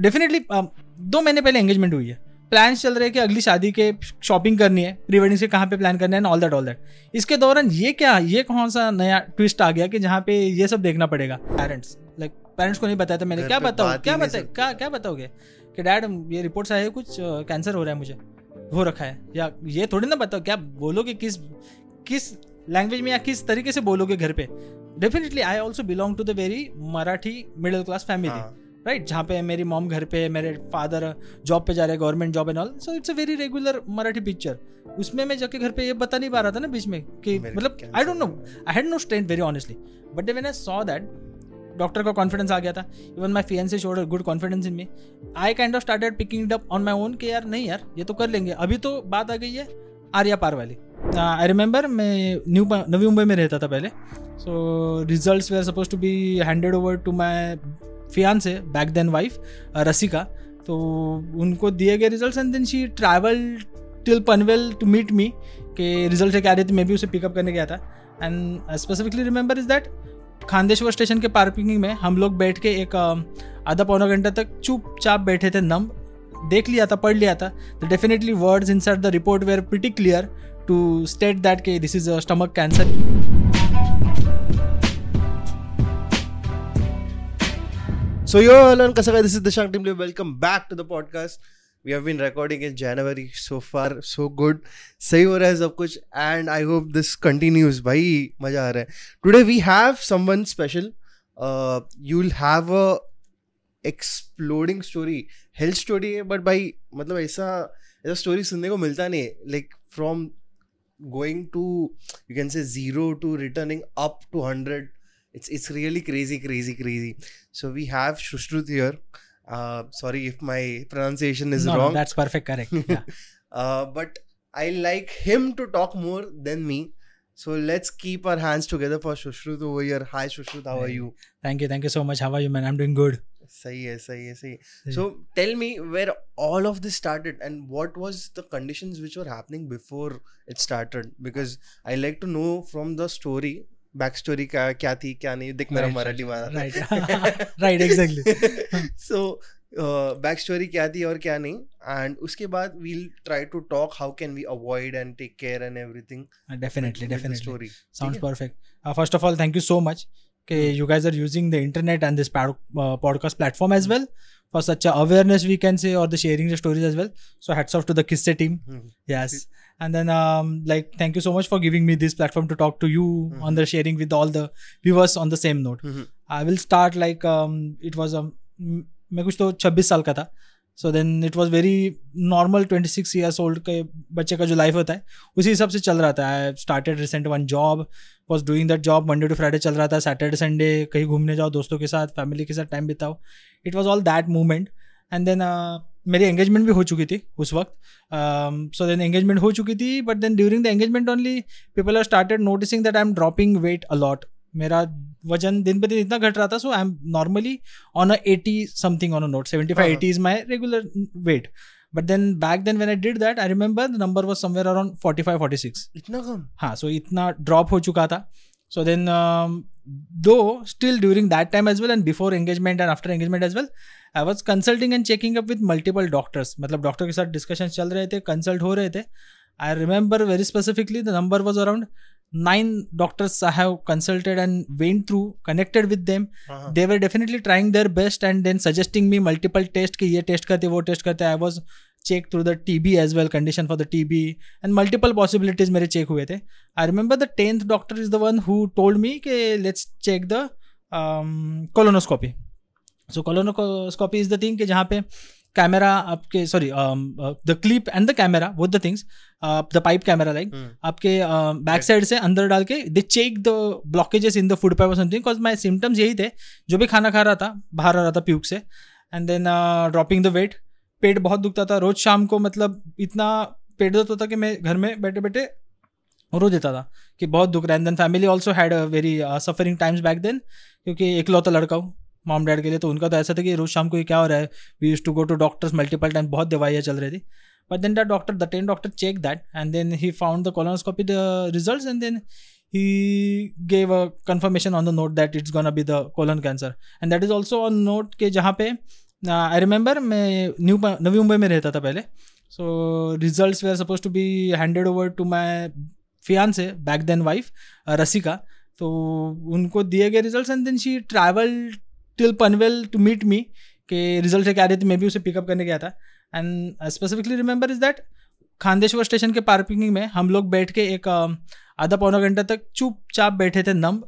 Definitely दो महीने पहले एंगेजमेंट हुई है। प्लान चल रहे हैं कि अगली शादी के शॉपिंग करनी है प्री वेडिंग से कहाँ पे प्लान करना है ऑल दैट ऑल दैट इसके दौरान ये क्या ये कौन सा नया ट्विस्ट आ गया कि जहाँ पे ये सब देखना पड़ेगा? पेरेंट्स लाइक पेरेंट्स को नहीं बताया था मैंने। क्या बताओ क्या बताओ क्या क्या बताओगे? कि डैड ये रिपोर्ट्स आए कुछ कैंसर हो रहा है मुझे। हो रखा है। या ये थोड़ी ना बताओ क्या बोलोगे किस किस लैंग्वेज में या किस तरीके से बोलोगे घर पे? Definitely I also belong to the very Marathi middle class family right जहाँ पे मेरी मॉम घर पे मेरे फादर जॉब पे जा रहे हैं government job and all so it's a very regular Marathi picture उसमें मैं जाके घर पे ये बता नहीं पा रहा था ना बीच में कि मतलब I don't know I had no strength very honestly but when I saw that doctor का कॉन्फिडेंस आ गया था. इवन माई फीएन से showed good confidence in me I kind of started picking up on my own कि यार नहीं यार ये तो कर लेंगे. अभी तो बात आ गई है आर्या पार वाली. आई रिमेंबर मैं न्यू नवी मुंबई में रहता था पहले. So results they are supposed to be handed over to my fiancee से बैक देन वाइफ रसिका तो उनको दिए गए results and then she travel till Panvel to meet me के रिज़ल्ट क्या आ रही थी, मैं भी उसे पिकअप करने गया था। And specifically remember is that Khandeshwar station के पार्किंग में हम लोग बैठ के एक आधा पौना घंटा तक चुपचाप बैठे थे नम देख लिया था, पढ़ लिया था। तो definitely words in the report were pretty clear to state that के this is a stomach cancer So yo, Alan Kasaka, this is the Shank Team. Welcome back to the podcast. We have been recording in January so far, so good. सही हो रहा है सब कुछ and I hope this continues. भाई मजा आ रहा है. Today we have someone special. Uh, you'll have a exploding story, hell story है but भाई मतलब ऐसा ऐसा स्टोरी सुनने को मिलता नहीं है like from going to you can say zero to returning up to hundred it's it's really crazy crazy crazy so we have shushrut here uh, sorry if my pronunciation is no, wrong no, that's perfect correct yeah. uh, but i like him to talk more than me so let's keep our hands together for Shushrut over here. Hi Shushrut, how are you? Thank you, thank you so much. How are you, man? I'm doing good. सही है सही है सही so tell me where all of this started and what was the conditions which were happening before it started because i like to know from the story back story क्या क्या थी क्या नहीं देख मेरा मराठी मारा right right exactly so back story क्या थी और क्या नहीं एंड उसके बाद we'll try to talk how can we avoid and take care and everything definitely definitely story sounds perfect first of all thank you so much कि you guys are using the internet and this podcast platform as well for such a awareness we can say or the sharing the stories as well. So hats off to the kisse team. Mm-hmm. yes. And then um, like thank you so much for giving me this platform to talk to you mm-hmm. on the sharing with all the viewers on the same note. Mm-hmm. i will start like um, it was um, मैं कुछ तो 26 साल का था so then it was very normal twenty six years old के बच्चे का जो लाइफ होता है उसी हिसाब से चल रहा था I started recent one job was doing that job Monday to Friday चल रहा था सैटरडे संडे कहीं घूमने जाओ दोस्तों के साथ फैमिली के साथ time बिताओ it was all that movement and then मेरी एंगेजमेंट भी हो चुकी थी उस वक्त। सो देन एंगेजमेंट हो चुकी थी but then during the engagement only people are started noticing that I am dropping weight a lot मेरा वज़न दिन ब दिन इतना घट रहा था so I am normally on a eighty something on a note seventy five eighty is my regular weight but then back then when I did that I remember the number was somewhere around forty five forty six इतना कम? हाँ सो इतना drop हो चुका था। So then though still during that time as well and before engagement and after engagement as well I was consulting and checking up with multiple doctors मतलब doctor के साथ डिस्कशन चल रहे थे कंसल्ट हो रहे थे। I remember very specifically the number was around nine doctors I have consulted and when through connected with them they were definitely trying their best and then suggesting me multiple test कि ये test करते वो test करते। I was check through the T B as well condition for the T B and multiple possibilities मेरे check हुए थे। I remember the tenth doctor is the one who told me के let's check the colonoscopy so colonoscopy is the thing कि जहाँ पे camera आपके sorry the clip and the camera वो the things the pipe camera like आपके back uh, side से अंदर डाल के दे check the blockages in the food pipe something because my symptoms यही थे जो भी खाना खा रहा था बाहर आ रहा था प्यूक से and then dropping the weight पेट बहुत दुखता था रोज शाम को मतलब इतना पेट दर्द होता कि मैं घर में बैठे बैठे रो देता था कि बहुत दुख रहा है and then family also had a very suffering times back then क्योंकि इकलौता लड़का हूँ। मॉम डैड के लिए तो उनका तो ऐसा था कि रोज शाम को ये क्या हो रहा है? We use to go to doctors multiple time बहुत दवाइयाँ चल रही थी। But then the doctor the ten doctor check that and then he found the colonoscopy the result and then he gave a confirmation on the note that it's gonna be the colon cancer. And that is also a note के जहाँ पे I remember मैं new Navi Mumbai में रहता था पहले। So result were suppose to be handed over to my fiancee से back then wife Rasika तो उनको दिए गए result and then she travel till Panvel to meet me के रिज़ल्ट क्या रही थी मैं भी उसे पिकअप करने गया था। And specifically remember is that Khandeshwar station के पार्किंग में हम लोग बैठ के एक uh, आधा पौना घंटा तक चुपचाप बैठे थे नम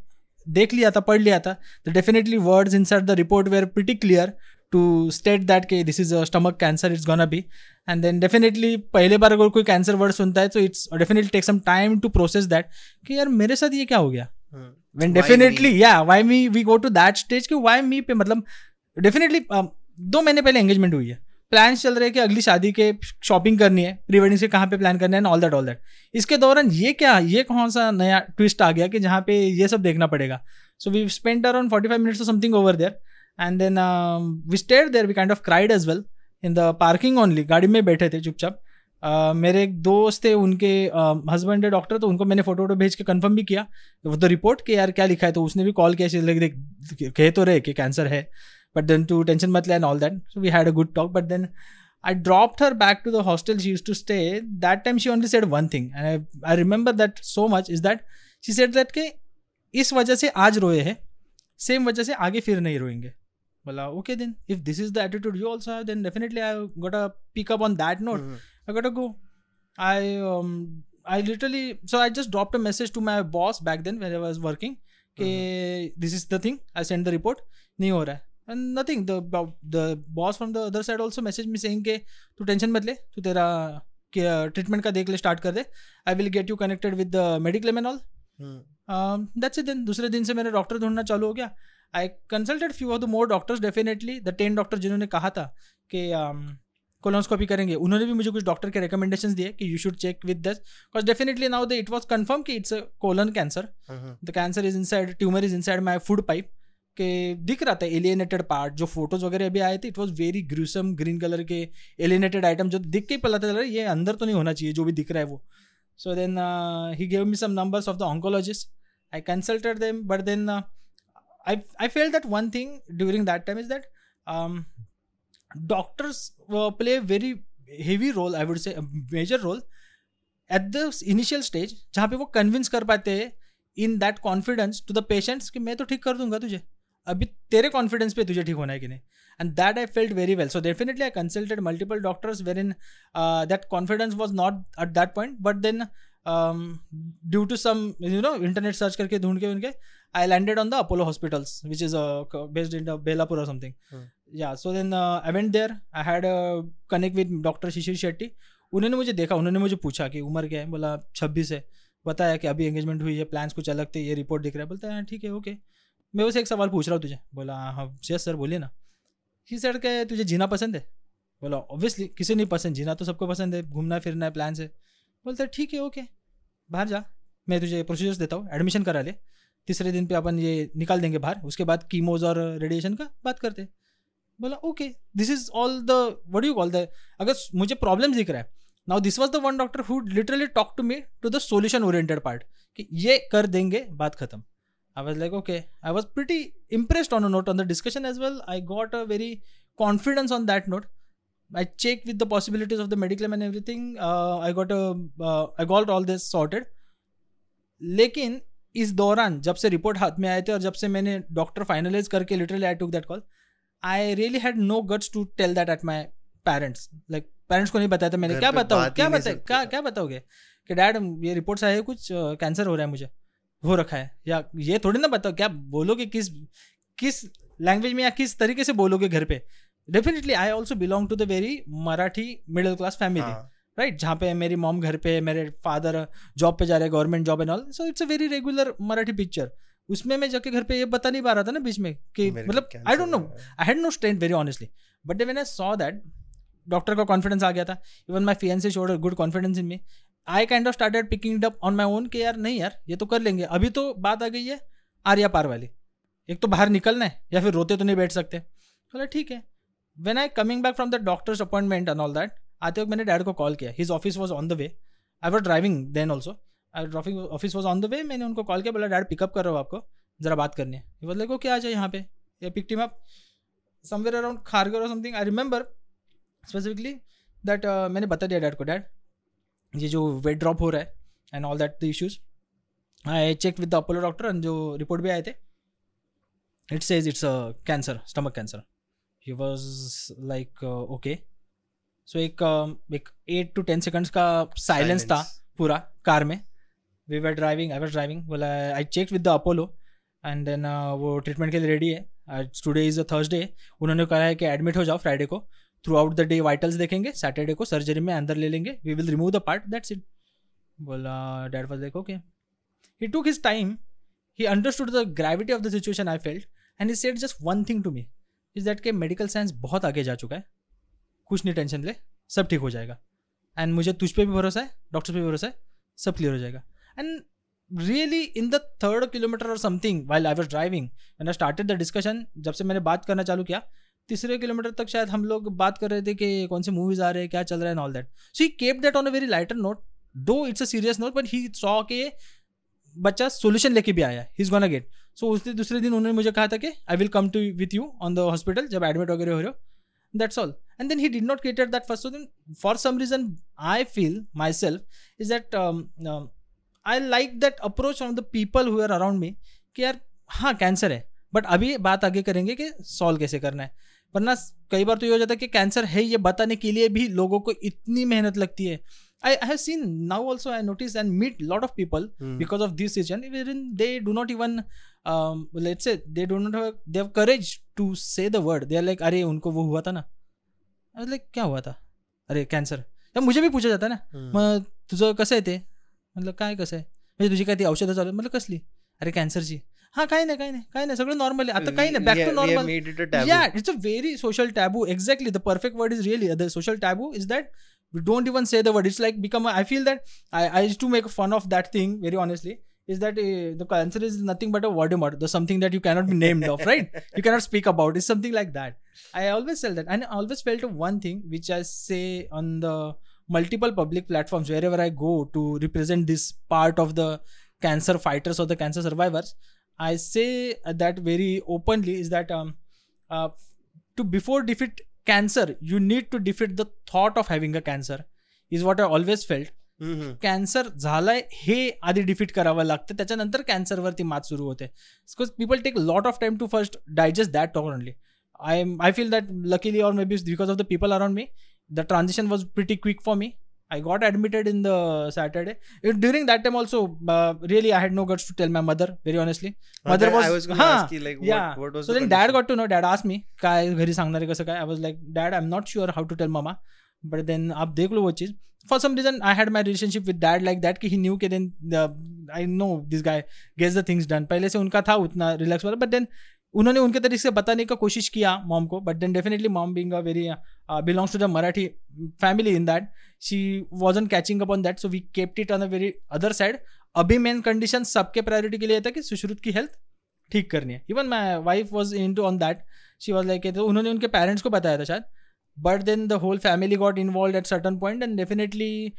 देख लिया था पढ़ लिया था। तो definitely words in the report were pretty clear to state that के this is stomach cancer it's gonna be and then definitely पहले बार अगर कोई कैंसर वर्ड सुनता है तो it's definitely take some time to process that कि यार मेरे साथ ये क्या हो गया? वेन डेफिनेटली या why me we go to that stage कि वाई मी पे मतलब डेफिनेटली um, दो महीने पहले एंगेजमेंट हुई है। प्लान चल रहे हैं कि अगली शादी के शॉपिंग करनी है प्री वेडिंग से कहाँ पे प्लान करना है ऑल दैट ऑल दैट इसके दौरान ये क्या ये कौन सा नया ट्विस्ट आ गया कि जहाँ पे ये सब देखना पड़ेगा। So we spend around forty five minutes something over there and then we stayed there we kind of cried as well in the parking only गाड़ी में बैठे थे चुपचाप। Uh, मेरे एक दोस्त थे उनके हस्बैंड है डॉक्टर तो उनको मैंने फ़ोटो वोटो भेज के कंफर्म भी किया। वो तो रिपोर्ट के यार क्या लिखा है तो उसने भी कॉल किया देख कहे तो रहे कि कैंसर है बट देन टू टेंशन मत and all that so we had a good talk but then I dropped her back to the hostel used to stay. That time she only said one thing, and I, I remember that so much is that she said that कि इस वजह से आज रोए हैं same वजह से आगे फिर नहीं रोएँगे। बोला okay then if this is the attitude you also have then definitely I got a pick up on that note I got a go I I literally so I just dropped a message to my boss back then when I was working. कि this is the thing. I sent the report. नहीं हो रहा है and nothing the the boss from the other side also message me saying के तू tension मत ले तू तेरा ट्रीटमेंट का देख ले स्टार्ट कर दे I will get you connected with the mediclaim and all that's it दिन दूसरे दिन से मेरा डॉक्टर ढूंढना चालू हो गया I consulted few of the more doctors definitely the ten doctor जिन्होंने कहा था कि कोलोनस्कोपी करेंगे। उन्होंने भी मुझे कुछ डॉक्टर के रिकमेंडेशन दिए कि you should check with this because definitely now the it was confirm कि it's a colon cancer the cancer is inside tumour is inside my food pipe के दिख रहा था एलियनेटेड पार्ट जो फ़ोटोज़ वगैरह अभी आए थे it was very gruesome green colour के एलियनेटेड आइटम जो दिख के पता चल रहा है ये अंदर तो नहीं होना चाहिए जो भी दिख रहा है वो। So then he gave me some numbers of the oncologist I consulted them but then I I fell that one thing during that time is that doctors play very heavy role I would say major role at the initial stage जहाँ पे वो convince कर पाते हैं in that confidence to the patients कि मैं तो ठीक कर दूँगा तुझे। अभी तेरे कॉन्फिडेंस पे तुझे ठीक होना है कि नहीं। And that I felt very well so definitely I consulted multiple doctors where in that confidence was not at that point but then due to some you know internet search करके, ढूंढ के उनके I landed on the Apollo hospitals which is based in Belapur something या so then I went there I had connect with doctor Shishir Shetty उन्होंने मुझे देखा उन्होंने मुझे पूछा कि उम्र क्या है? बोला छब्बीस है। बताया कि अभी एंगेजमेंट हुई है प्लान्स कुछ अलग थे ये रिपोर्ट दिख रहा है। बोलता है हाँ, ठीक है ओके मैं उसे एक सवाल पूछ रहा हूँ तुझे। बोला हाँ यस सर बोलिए ना. ही सर क्या तुझे जीना पसंद है? बोला ऑब्वियसली किसी नहीं पसंद? जीना तो सबको पसंद है घूमना फिरना है प्लान से बोलते ठीक है ओके बाहर जा। मैं तुझे प्रोसीजर्स देता हूँ एडमिशन करा ले। तीसरे दिन पे अपन ये निकाल देंगे बाहर। उसके बाद कीमोज और रेडिएशन का बात करते बोला okay this is all the what you call the अगर मुझे प्रॉब्लम दिख रहा है now this was the one doctor who literally talk to me to the solution oriented part कि ये कर देंगे बात खत्म I was like, okay. I was pretty impressed on a note on the discussion as well. I got a very confidence on that note. I checked with the possibilities of the medical and everything. Uh, I got a uh, I got all this sorted. लेकिन इस दौरान जब से report हाथ में आए थे और जब से मैंने डॉक्टर फाइनलाइज करके literally I took that call I really had no guts to tell that at my parents like parents को नहीं बताया था मैंने क्या बताओ क्या बताओ क्या क्या बताओगे? कि डैड ये रिपोर्ट्स आए कुछ कैंसर हो रहा है मुझे। हो रखा है। या ये थोड़ी ना बताओ क्या बोलोगे किस किस लैंग्वेज में या किस तरीके से बोलोगे घर पे? Definitely I also belong to the very Marathi middle class family right जहाँ पे मेरी मॉम घर पे मेरे फादर जॉब पे जा रहे हैं government job and all so it's a very regular Marathi picture उसमें मैं जाके घर पे ये बता नहीं पा रहा था ना बीच में कि मतलब I don't know I had no strength very honestly but when I saw that doctor का कॉन्फिडेंस आ गया था. Even my fiancee showed good confidence in me I kind of started picking up on my own कि यार नहीं यार ये तो कर लेंगे. अभी तो बात आ गई है आर्या पार वाली. एक तो बाहर निकलना है या फिर रोते तो नहीं बैठ सकते. बोला ठीक है. When I coming back from the doctors appointment and all that आते वक्त मैंने डैड को कॉल किया. His office was on the way I was driving then also dropping office was on the way मैंने उनको कॉल किया बोला dad pickup कर रहा हूँ आपको? ज़रा बात करनी है. वो लाइक ओके आ जाए यहाँ पे. ये pick team up somewhere around Kharghar और something I remember specifically that मैंने बता दिया डैड को डैड ये जो वेट ड्रॉप हो रहा है and all that the issues I check with the Apollo doctor and जो रिपोर्ट भी आए थे it says it's a cancer stomach cancer he was like okay so एक uh, एक एट टू टेन सेकंड्स का साइलेंस था पूरा car में. We were driving I was driving बोला I check with the Apollo and then वो treatment के लिए रेडी है. आज टुडे इज़ अ थर्सडे उन्होंने कहा है कि एडमिट हो जाओ फ्राइडे को. Throughout the day vitals देखेंगे. सैटरडे को सर्जरी में अंदर ले लेंगे. We will remove the part that's it बोला dad was like okay he took his time he understood the gravity of the situation I felt and he said just one thing to me is that के medical science बहुत आगे जा चुका है. कुछ नहीं tension ले. सब ठीक हो जाएगा. एंड मुझे तुझ पे भी भरोसा है. डॉक्टर पे भी भरोसा है. सब क्लियर हो जाएगा. And really in the third kilometre और something while I was driving मैंने स्टार्टेड द डिस्कशन जब से मैंने बात करना चालू किया, तीसरे किलोमीटर तक शायद हम लोग बात कर रहे थे कि कौन से मूवीज़ आ रहे हैं, क्या चल रहा है all that so he kept that on a very lighter note though it's a serious note but he saw के बच्चा सोल्यूशन लेके भी आया he. Is gonna get so उस दूसरे दिन उन्होंने मुझे कहा था कि I will come to with you on the hospital जब एडमिट वगैरह हो रहे हो. That's all and then he did not created that first so for some reason I feel myself is that I like that approach on the people who are around me कि यार हाँ cancer है but अभी बात आगे करेंगे कि solve कैसे करना है। वरना कई बार तो ये हो जाता है कि कैंसर है ये बताने के लिए भी लोगों को इतनी मेहनत लगती है। I I have seen now also I notice and meet lot of people because of this season in they do not even let's say they do not have courage to say the word they are like अरे उनको वो हुआ था ना? Like क्या हुआ था? अरे कैंसर मुझे भी पूछा जाता है ना hmm. तुझे कसे थे? म्हटलं काय कसं आहे म्हणजे तुझी काय ती औषधं चालू आहेत? म्हटलं कसली अरे कॅन्सरची हा काही नाही काही नाही काही नाही सगळं नॉर्मल आहे आता काही नाही back We- to we have normal made it a taboo. yeah it's a very social taboo exactly the perfect word is really the social taboo is that we don't even say the word it's like become a, i feel that I, I used to make fun of that thing very honestly is that uh, the cancer is nothing but a word the something that you cannot be named of right you cannot speak about it's something like that i always tell that and i always felt of one thing which i say on the multiple public platforms wherever i go to represent this part of the cancer fighters or the cancer survivors i say that very openly is that um, uh, to before defeat cancer you need to defeat the thought of having a cancer is what i always felt Mhm. Cancer झालाय हे आधी defeat करावं लागतं त्याच्यानंतर कॅन्सरवरती मात सुरू होते because people take lot of time to first digest that talk only I I feel that luckily or maybe because of the people around me The transition was pretty quick for me I got admitted in the Saturday. It- during that time also, uh, really, I had no guts to tell my mother. Very honestly, Uh, mother that- was, I was going to हाँ, ask you, like, yeah. what, what was so the then dad condition? got to know dad asked me काय घरी सांगणार आहे कसं काय I was like dad I'm not sure how to tell mama but then आप देख लो वो चीज for some reason I had my relationship with dad like that कि he knew कि then the, I know this guy gets the things done पहले से उनका था उतना रिलैक्स वाला but then उन्होंने उनके तरीके से बताने का कोशिश किया मॉम को but then definitely mom being a very belongs to the Marathi family in that she wasn't catching up on that so we kept it on a very other side अभी मेन कंडीशन सबके priority के लिए था कि सुश्रुत की health ठीक करनी है। Even my wife was into on that she was like उन्होंने उनके पेरेंट्स को बताया था शायद। But then the whole family got involve at certain point and definitely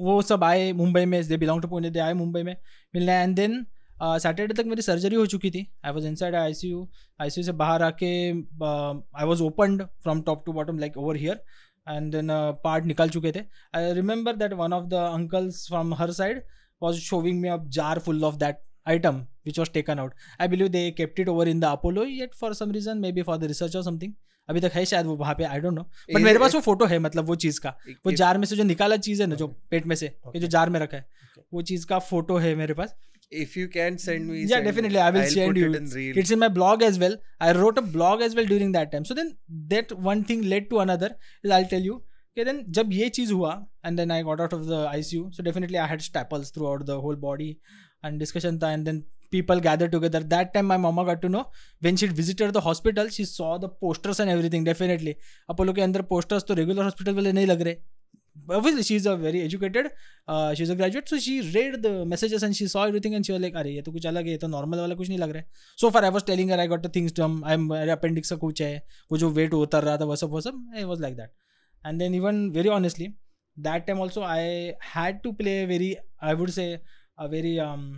वो सब आए मुंबई में they belong to Pune they आए मुंबई में मिलने। एंड देन सैटरडे तक मेरी सर्जरी हो चुकी थी. I was inside I C U I C U से बाहर आके I was opened from top to bottom like over here and then part निकल चुके थे. I remember that one of the uncles from her side was showing me a jar full of that item which was taken out. I believe they kept it over in the Apollo yet for some reason, maybe for the research or something. अभी तक है शायद वो वहाँ पे I don't know but मेरे पास वो फ़ोटो है मतलब वो चीज़ का. वो जार में से जो निकाला चीज़ है ना जो पेट में से ये जो जार में रखा है वो चीज़ का फ़ोटो है मेरे पास. If you can send me yeah send- definitely i will I'll send you it in it's in my blog as well i wrote a blog as well during that time so then that one thing led to another is i'll tell you okay then जब ये चीज़ हुआ and then i got out of the icu so definitely i had staples throughout the whole body and discussion था and then people gathered together that time my mama got to know when she visited the hospital she saw the posters and everything definitely Apollo के अंदर posters तो regular hospital वाले नहीं लग रहे obviously she's a very educated uh, she's a graduate so she read the messages and she saw everything and she was like अरे ये तो कुछ अलग है ये तो नॉर्मल वाला कुछ नहीं लग रहा है so far I was telling her I got the things done I'm मेरे अपेंडिक्स का कुछ है वो जो वेट उतर रहा था वो सब वो सब I was like that and then even very honestly that time also I had to play a very I would say a very um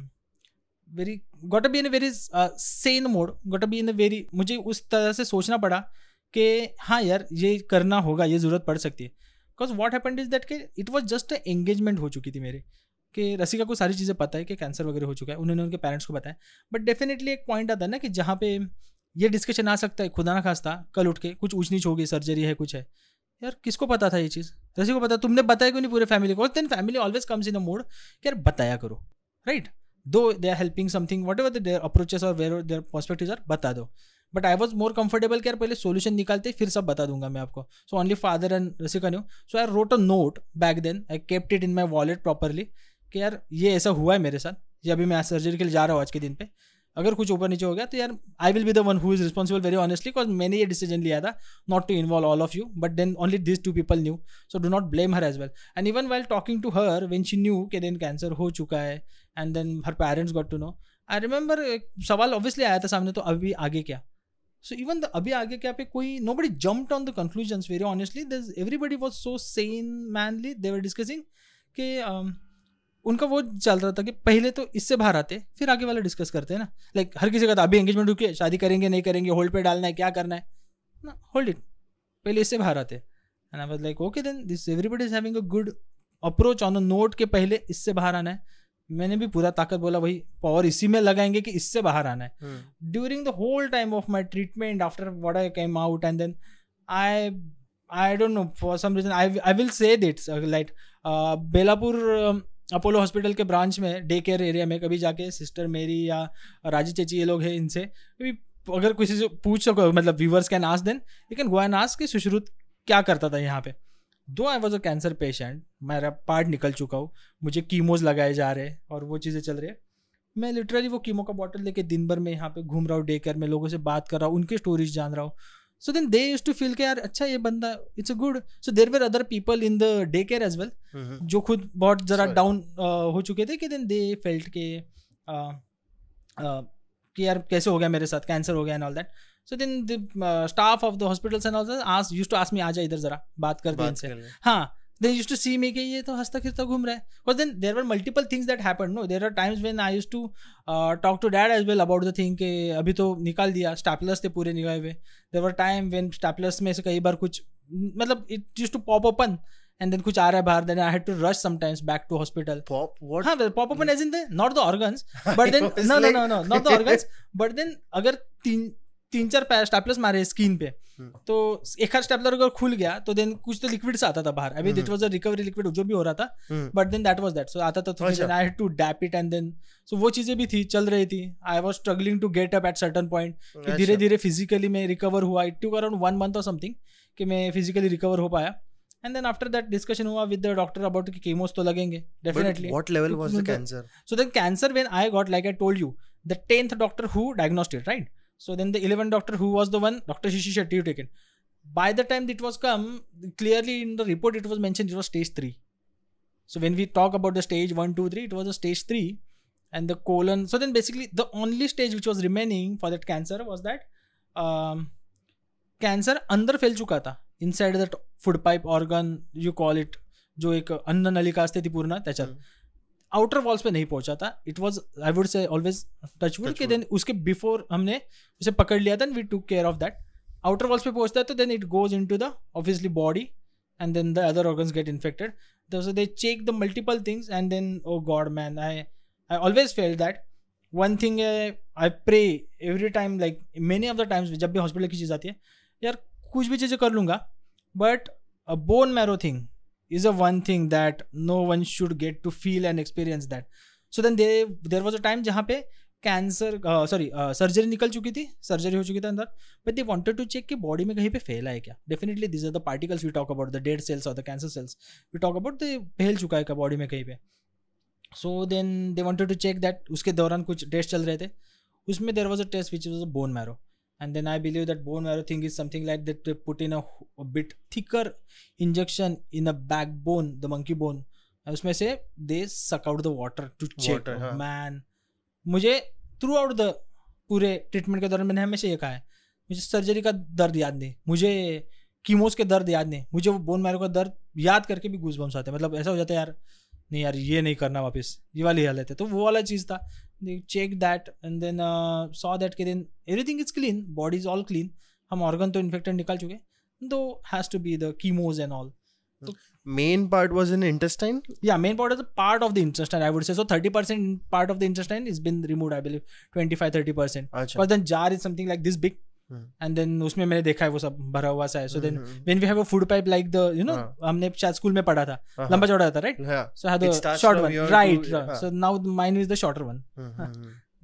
very got be in a very sane mode got be in a very मुझे उस तरह से सोचना पड़ा कि हाँ यार ये करना होगा ये ज़रूरत पड़ सकती है because what happened is that कि इट वॉज़ जस्ट एंगेजमेंट हो चुकी थी मेरे, कि रसिका को सारी चीज़ें पता है कि कैंसर वगैरह हो चुका है, उन्होंने उनके पेरेंट्स को बताया। बट डेफिनेटली एक पॉइंट आता है ना कि जहाँ पे ये डिस्कशन आ सकता है, खुदा ना खास्ता, कल उठ के कुछ ऊँच नीच होगी सर्जरी है, कुछ है। यार, किसको पता था ये चीज़? रसी को पता, तुमने बताया क्यों नहीं पूरे फैमिली को? Then family always comes in a mode कि यार बताया करो right though they are helping something whatever their approaches और वेर देर पर्सपेक्टिव आर बता दो। But I was more comfortable कि यार पहले सोल्यूशन निकालते, फिर सब बता दूँगा मैं आपको। So only father and Rasika knew so I wrote a note back then I kept it in my wallet properly कि यार ये ऐसा हुआ है मेरे साथ, ये अभी मैं सर्जरी के लिए जा रहा हूँ आज के दिन पे। अगर कुछ ऊपर नीचे हो गया तो यार I will be the one who is responsible very honestly because मैंने ये डिसीज़न लिया था not to involve all of you but then only this two people knew so do not blame her as well and even while talking to her when she knew के then cancer हो चुका है and then her parents got to know I remember सवाल obviously आया था सामने तो अभी आगे क्या? सो इवन अभी आगे क्या पे कोई nobody jump on the conclusion very honestly everybody was so sane mainly they were discussing कि उनका वो चल रहा था कि पहले तो इससे बाहर आते, फिर आगे वाला डिस्कस करते, हैं ना? लाइक हर किसी का था अभी एंगेजमेंट रुकिए शादी करेंगे, नहीं करेंगे होल्ड पे डालना है, क्या करना है? ना होल्ड इट पहले इससे बाहर आते। And I was like okay then this everybody is having a good approach on a note के पहले इससे बाहर आना है। मैंने भी पूरा ताकत बोला वही पावर इसी में लगाएँगे कि इससे बाहर आना है. During the whole time of my treatment after what I came out and then I I don't know for some reason I I will say that's like Belapur Apollo hospital के branch में day care area में कभी जाके sister मेरी या राज़ी चेची ये लोग हैं इनसे कभी अगर किसी से पूछ सको मतलब viewers can ask then you can go and ask कि सुश्रुत क्या करता था यहाँ पे। Though I was a cancer patient मेरा पार्ट निकल चुका हूँ। मुझे कीमोज लगाए जा रहे हैं और वो चीज़ें चल रही है। मैं लिटरली वो कीमो का बॉटल लेके दिन भर में यहाँ पे घूम रहा हूँ डे केयर में लोगों से बात कर रहा हूँ उनके स्टोरीज जान रहा हूँ। So then they used to feel के यार अच्छा ये बंदा it's a good so there were other people in the day care as well जो खुद बहुत जरा डाउन हो चुके थे कि देन दे फेल्ट के कि यार कैसे हो गया मेरे साथ कैंसर हो गया and all that so then the staff of the hospitals and all that as used to ask me आ जा इधर जरा बात कर दे इनसे हाँ then used to see me कि ये तो हंसता खिरता घूम रहा है then there were multiple things that happened no there are times when I used to uh, talk to dad as well about the thing कि अभी तो निकाल दिया स्टैपलर्स थे पूरे निकाले हुए there were time when staplers में से कई बार कुछ मतलब it used to pop open and then कुछ आ रहा है बाहर then I had to rush sometimes back to hospital pop what हाँ pop open as in the not the organs but then no no no no not the organs but then अगर तीन तीन चार स्टैपलर्स मारे skin पे। हम्म। तो एक हाथ स्टेपलर अगर खुल गया तो देन कुछ तो लिक्विड से आता था बाहर। अभी that was a recovery liquid जो भी हो रहा था but then that was that so आता था तो I had to dab it and then so वो चीज़ें भी थी चल रही थी। I was struggling to get up at certain point धीरे धीरे फिजिकली मैं रिकवर हुआ। It took around one month और समथिंग कि मैं फिजिकली रिकवर हो पाया। And then after that discussion हुआ विद द डॉक्टर अबाउट कि कीमोस तो लगेंगे definitely what level was the cancer so then cancer when I got like I told you the 10th doctor who diagnosed it right So then the 11th doctor who was the one, Dr. Shishi Shetty, you taken. By the time it was come, clearly in the report it was mentioned it was stage 3. So when we talk about the stage 1, 2, 3, it was a stage 3. And the colon, so then basically the only stage which was remaining for that cancer was that um, cancer अंदर फैल चुका था inside that food pipe organ you call it जो एक अन्न नलिका असते ती पूर्ण त्याच्यात आउटर वॉल्स पे नहीं पहुँचा था। It was I would say always touch wood के देन उसके बिफोर हमने उसे पकड़ लिया था we took care of that outer walls पे पहुँचता है तो then it goes into the obviously body and then the other organs get infected so they check the multiple things and then oh god man i i always felt that one thing uh, i pray every time like many of the times जब भी hospital की चीज़ आती है यार कुछ भी चीज़ें कर लूँगा but bone marrow thing is a one thing that no one should get to feel and experience that. So then they, there was a time जहाँ पे कैंसर सॉरी सर्जरी निकल चुकी थी सर्जरी हो चुकी थी अंदर but they wanted to check कि बॉडी में कहीं पे फैला है क्या? Definitely this are the particles we talk about the dead cells और the cancer cells we talk about the फैल चुका है क्या बॉडी में कहीं पे? So then they wanted to check that उसके दौरान कुछ टेस्ट चल रहे थे। उसमें there was a test which was a bone marrow and then i believe that bone marrow thing is something like that they put in a, a bit thicker injection in a backbone the monkey bone. उसमें से they suck out the water to check man मुझे throughout the पूरे treatment के दौरान मैंने हमेशा ये कहा है मुझे सर्जरी का दर्द याद नहीं मुझे कीमोस के दर्द याद नहीं मुझे वो बोन मैरो का दर्द याद करके भी घूस बम्स आते मतलब ऐसा हो जाता है यार नहीं यार ये नहीं करना वापस ये वाली हालत है। तो वो वाला चीज़ था। They checked that and then uh, saw that कि then everything is clean body is all clean हम organ तो infected निकाल चुके दो has to be the chemos and all main part was in intestine yeah main part is a part of the intestine i would say so 30% part of the intestine is been removed i believe 25 30% अच्छा but then jar is something like this big and then उसमें मैंने देखा है वो सब भरा हुआ सा है। So then when we have food pipe like the you know हमने शायद स्कूल में पढ़ा था। लंबा चौड़ा था right so had short one right so now mine is the shorter one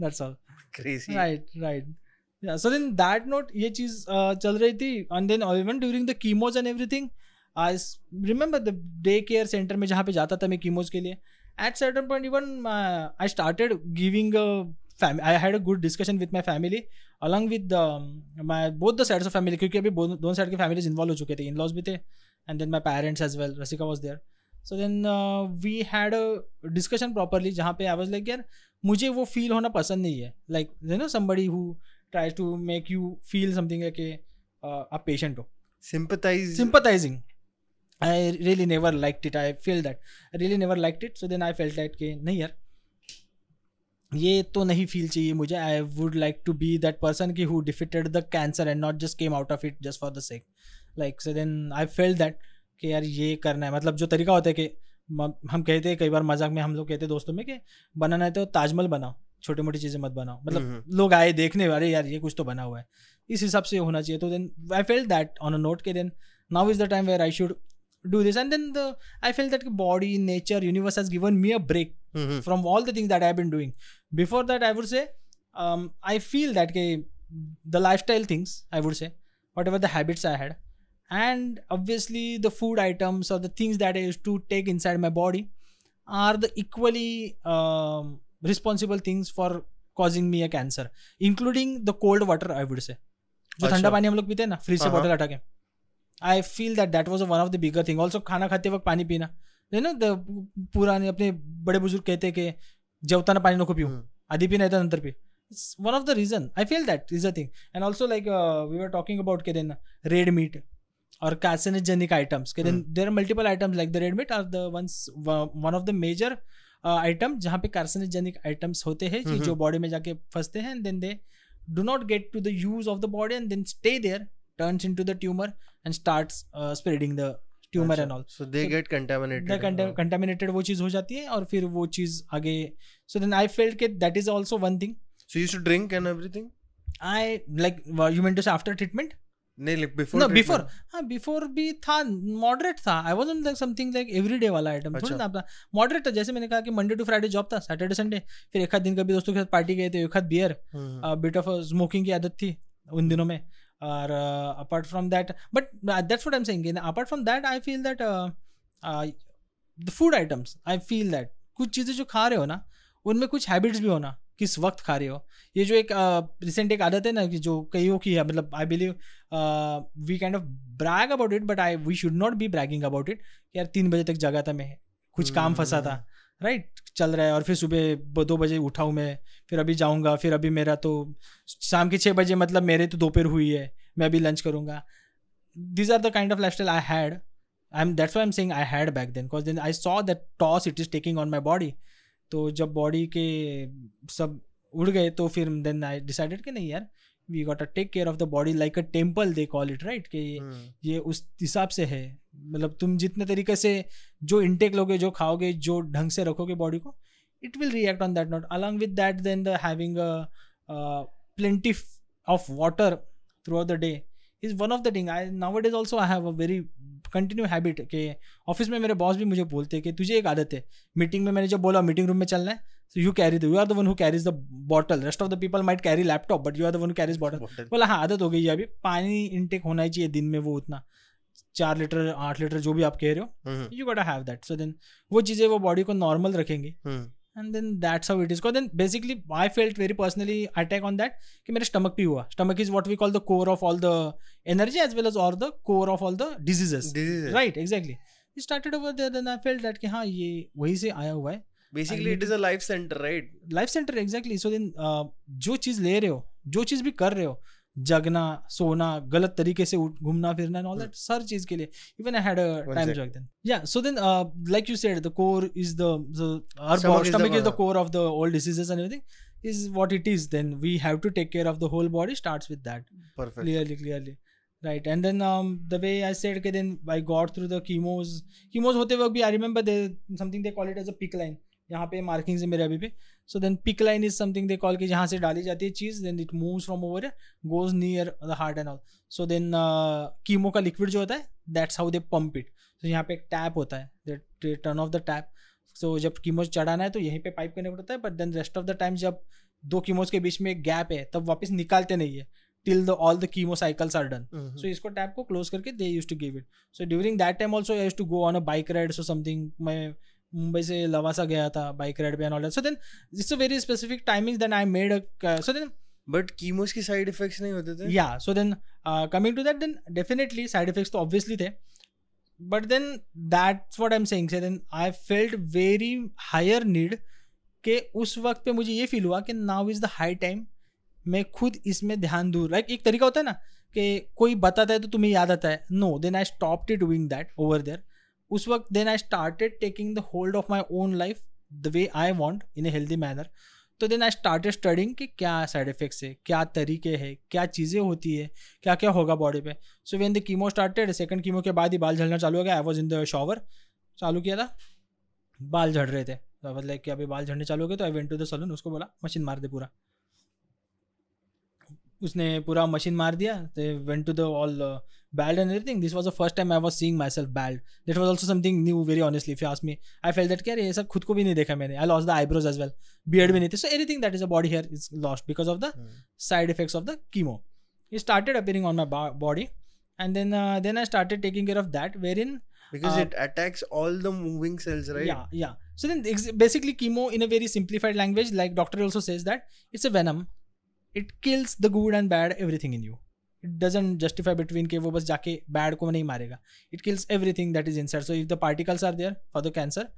that's all right right so then that note ये चीज़ चल रही थी। And then even during the chemos and everything I remember the day care centre में जहाँ पे जाता था मैं कीमोज के लिए at certain point even I started giving I had a good discussion with my family along with my both the sides of family क्योंकि अभी दोनों साइड के फैमिलीज़ इन्वॉल्व हो चुके थे इन लॉज भी थे and then my parents as well Rasika was there so then we had discussion properly जहाँ पे आई वॉज़ लाइक यार मुझे वो फील होना पसंद नहीं है. Like you know somebody who tries to make you feel something के आप पेशेंट हो. Sympathise sympathising I really never like it I feel that really never like it so then I feel that के नहीं यार ये तो नहीं feel चाहिए मुझे. I would like to be that person की who defeated the cancer and not just came out of it just for the sake like so then I felt that कि यार ये करना है. मतलब जो तरीका होता है कि हम कहते हैं कई बार मज़ाक में हम लोग कहते हैं दोस्तों में कि बनाना है तो ताजमहल बनाओ छोटी मोटी चीज़ें मत बनाओ. मतलब हम्म। लोग आए देखने अरे यार ये कुछ तो बना हुआ है. इस हिसाब से होना चाहिए. तो then I felt that on a note के then now is the time where I should do this and then the i felt that body nature universe has given me a break hmm, from all the things that i have been doing before that i would say um, i feel that ke, the lifestyle things i would say whatever the habits i had and obviously the food items or the things that i used to take inside my body are the equally um, responsible things for causing me a cancer including the cold water i would say जो अच्छा। ठंडा पानी हम लोग पीते हैं ना fridge से हाँ, हाँ। बॉटल हटा के I feel that that was one of the bigger thing also खाना खाते वक्त पानी पीना। यू नो द पुराने अपने बड़े बुज़ुर्ग कहते हैं कि जेवताना पाणी नको पिऊ। हम्म. आधी पी नाही तर नंतर P it's one of the reason I feel that is a thing and also like we were talking about के देन रेड मीट और कार्सिनोजेनिक आइटम्स के then there are multiple items like the red meat are the ones one of the major item जहाँ पे carcinogenic items होते हैं जो body में जाके फंसते हैं then they do not get to the use of the body and then stay there. Turns into the tumor and starts uh, spreading the tumor अच्छा, and all so they So get contaminated the contam- हाँ. contaminated वो चीज़ हो जाती है और फिर वो चीज़ आगे so then I felt that that is also one thing so you used to drink and everything I like uh, you meant to say after treatment नहीं like before no treatment? before हाँ before भी था moderate था I wasn't like something like everyday वाला item थोड़ी अच्छा। ना moderate था जैसे मैंने कहा कि मंडे टू फ्राइडे जॉब था सैटरडे संडे फिर एक दिन कभी दोस्तों के साथ पार्टी गए थे एक beer hmm, bit of smoking की आदत थी उन दिनों में और apart from that but that's what I am saying apart from that I feel that the food items I feel that कुछ चीज़ें जो खा रहे हो ना उनमें कुछ हैबिट्स भी होना किस वक्त खा रहे हो। ये जो एक रिसेंट uh, एक आदत है ना कि जो कईयों की है मतलब I believe we kind of brag about it but I we should not be bragging about it यार तीन बजे तक जगा था मैं कुछ काम फंसा था राइट right? चल रहा है और फिर सुबह दो बजे उठाऊँ मैं फिर अभी जाऊँगा फिर अभी मेरा तो शाम के छः बजे मतलब मेरे तो दोपहर हुई है मैं अभी लंच करूँगा। These are the kind of I had I am that's why I'm saying I had back then because then I saw that toss it is taking on my body तो जब बॉडी के सब उड़ गए तो फिर then I decided कि नहीं यार we got a take care of the body like a temple they call it right कि ये हम्म, ये उस हिसाब से है। मतलब तुम जितने तरीके से जो इनटेक लोगे जो खाओगे जो ढंग से रखोगे बॉडी को will react on that note along with that then the having plenty of water throughout the day is one of the thing I now it is also I have a very continue habit कि office में मेरे boss भी मुझे बोलते हैं कि तुझे एक आदत है मीटिंग में मैंने जब बोला मीटिंग रूम में चलना है so you carry the you are the one who carries the bottle. Rest of the people might carry laptop but you are the one who carries bottle. Bottle. बोला हाँ आदत हो गई है अभी। पानी इनटेक होना ही चाहिए दिन में वो उतना। चार लीटर आठ लीटर जो भी आप कह रहे हो you got have that so then वो चीज़ें वो बॉडी को नॉर्मल रखेंगी। हम्म, and then that's how it is then basically I felt very personally attack on that कि मेरे स्टमक भी हुआ। Stomach is what we call the core of all the energy as well as और the core of all the diseases right exactly started over there then I felt that कि हाँ ये वहीं से आया हुआ है। Basically it is a life center right? Life centre exactly so then जो चीज़ ले रहे हो जो चीज़ भी कर रहे हो जगना सोना गलत तरीके से घूमना फिरना एंड ऑल दैट हर चीज़ के लिए even I had a time jog then या so then like you said the core is the our stomach is the core of the all diseases and everything is what it is then we have to take care of the whole body starts with that clearly clearly right and then the way I said के then I got through the chemos chemos होते वक्त भी I remember they something they call it as a PICC line यहाँ पे markings है मेरे अभी भी। So then PICC line is something they call कि जहाँ से डाली जाती है चीज़ then it moves from over goes near the heart and all so then chemo का लिक्विड जो होता है that's how they pump it तो यहाँ पे एक टैप होता है turn off the tap so जब कीमो चढ़ाना है तो यहीं पे पाइप कनेक्ट होता है but then rest of the time जब दो कीमोज के बीच में एक गैप है तब वापस निकालते नहीं है till the all the chemo cycles are done. So इसको टैप को क्लोज करके they use to give it so during that time also I to go on a bike ride so something मैं मुंबई से लवासा गया था बाइक राइड पे and all that so then it's a very specific timing then I made a so then but chemos की side effects नहीं होते थे so then uh, coming to that then definitely side effects तो obviously थे. But then that's what I'm saying so then I felt very higher need कि उस वक्त पे मुझे ये फील हुआ कि now is the high time मैं खुद इसमें ध्यान दूँ। लाइक एक तरीका होता है ना कि कोई बताता है तो तुम्हें याद आता है। No then I stop doing that over there उस वक्त then I started taking the hold of my own life the way I want in a healthy manner तो देन आई स्टार्टेड स्टडिंग कि क्या साइड इफेक्ट्स है, क्या तरीके हैं, क्या चीज़ें होती है, क्या क्या होगा बॉडी पे। So when the chemo started second chemo के बाद ही बाल झड़ना चालू हो गया। I was in the shower चालू किया था। बाल झड़ रहे थे। तो मतलब कि अभी बाल झड़ने चालू हो गए तो I went to the salon उसको बोला, मशीन मार दे पूरा। उसने पूरा मशीन मार दिया they went to the all bald and everything. This was the first time i was seeing myself bald. That was also something new very honestly if you ask me. I felt that care ye sab khud ko bhi nahi i lost the eyebrows as well. Beard bhi hmm. nahi so anything that is a body hair is lost because of the mm. side effects of the chemo. It started appearing on my body and then uh, then i started taking care of that wherein because uh, it attacks all the moving cells right? Yeah yeah. So then basically chemo in a very simplified language like doctor also says that it's a venom. It kills the good and bad everything in you. It doesn't justify between के वो बस जाके bad को नहीं मारेगा। It kills everything that is inside. So if the particles are there for the cancer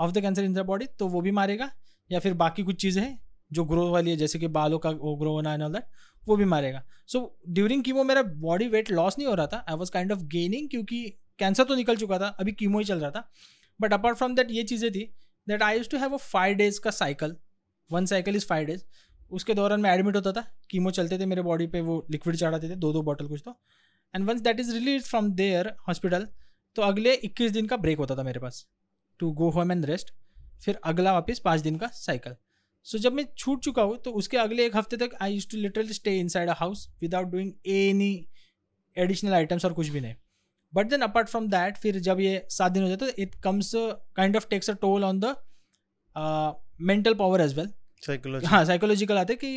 of the cancer in the body तो वो भी मारेगा। या फिर बाकी कुछ चीज़ें हैं जो ग्रो वाली है, जैसे कि बालों का वो ग्रो होना एंड ऑल दैट वो भी मारेगा। सो ड्यूरिंग कीमो मेरा बॉडी वेट लॉस नहीं हो रहा था। I was kind of gaining क्योंकि कैंसर तो निकल चुका था, अभी कीमो ही चल रहा था। बट अपार्ट फ्रॉम दैट ये चीज़ें थी that I use to have a five days का cycle one cycle is five days उसके दौरान मैं एडमिट होता था कीमो चलते थे मेरे बॉडी पे वो लिक्विड चढ़ाते थे दो दो बॉटल कुछ तो। And once that is release from there hospital तो अगले इक्कीस दिन का ब्रेक होता था मेरे पास to go home and rest फिर अगला वापस पाँच दिन का साइकिल सो so, जब मैं छूट चुका हूँ तो उसके अगले एक हफ़्ते तक I use to literally stay inside a house without doing any additional items और कुछ भी नहीं। But then apart from that फिर जब ये सात दिन हो जाता तो it comes kind of takes a toll on the mental power as well psychology. हाँ साइकोलॉजिकल आते कि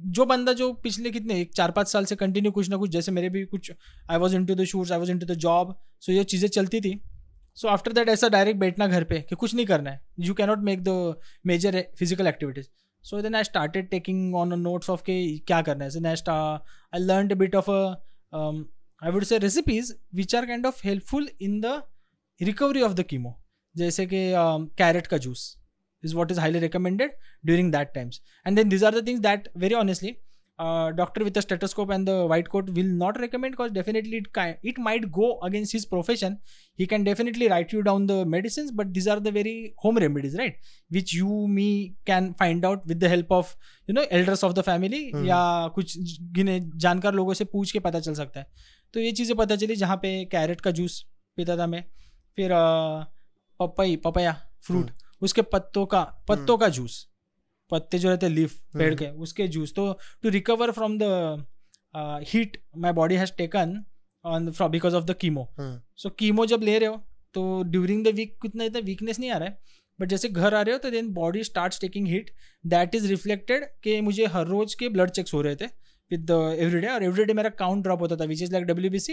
जो बंदा जो पिछले कितने, एक चार पाँच साल से कंटिन्यू कुछ ना कुछ, जैसे मेरे भी कुछ I was into the shoots I was into the job so ये चीज़ें चलती थी। सो आफ्टर दैट ऐसा डायरेक्ट बैठना घर पे कि कुछ नहीं करना है। You cannot make the major physical activities so then I started taking on notes of के क्या करना है। I learn bit of I would say recipes which are kind of helpful in the recovery of the chemo जैसे कि carrot का juice is what is highly recommended during that times and then these are the things that very honestly uh, doctor with a stethoscope and the white coat will not recommend because definitely it ki- it might go against his profession he can definitely write you down the medicines but these are the very home remedies right which you me can find out with the help of you know elders of the family hmm. या कुछ गिने जानकार लोगों से पूछ के पता चल सकता है तो ये चीज़ें पता चली जहाँ पे कैरेट का जूस पीता था मैं फिर पपई पपया फ्रूट उसके पत्तों का पत्तों का जूस पत्ते जो रहते लीफ पेड़ हम्म। के उसके जूस तो to recover from the heat my body has taken on because of the chemo so chemo जब ले रहे हो तो ड्यूरिंग द वीक कितना इतना वीकनेस नहीं आ रहा है। बट जैसे घर आ रहे हो तो then body start taking heat that is reflected कि मुझे हर रोज के ब्लड चेक्स हो रहे थे विद एवरी डे और एवरी डे मेरा काउंट ड्रॉप होता था which is like W B C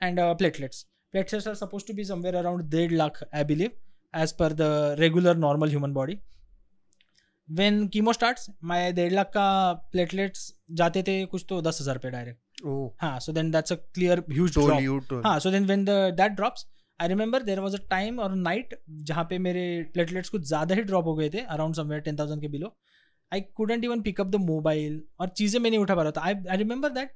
and platelets platelets are suppose to be somewhere around डेढ़ lakh I believe as per the regular normal human body. When chemo starts my डेढ़ लाख का platelets जाते थे कुछ तो दस हज़ार पे डायरेक्ट oh. हाँ so then that's a clear huge हाँ so then when the that drops I remember there was a time और नाइट जहाँ पे मेरे प्लेटलेट्स कुछ ज़्यादा ही ड्रॉप हो गए थे अराउंड समवेयर टेन थाउज़ेंड के below I couldn't even pick up the mobile और चीज़ें मैं नहीं उठा पा रहा था. आई आई रिमेंबर दैट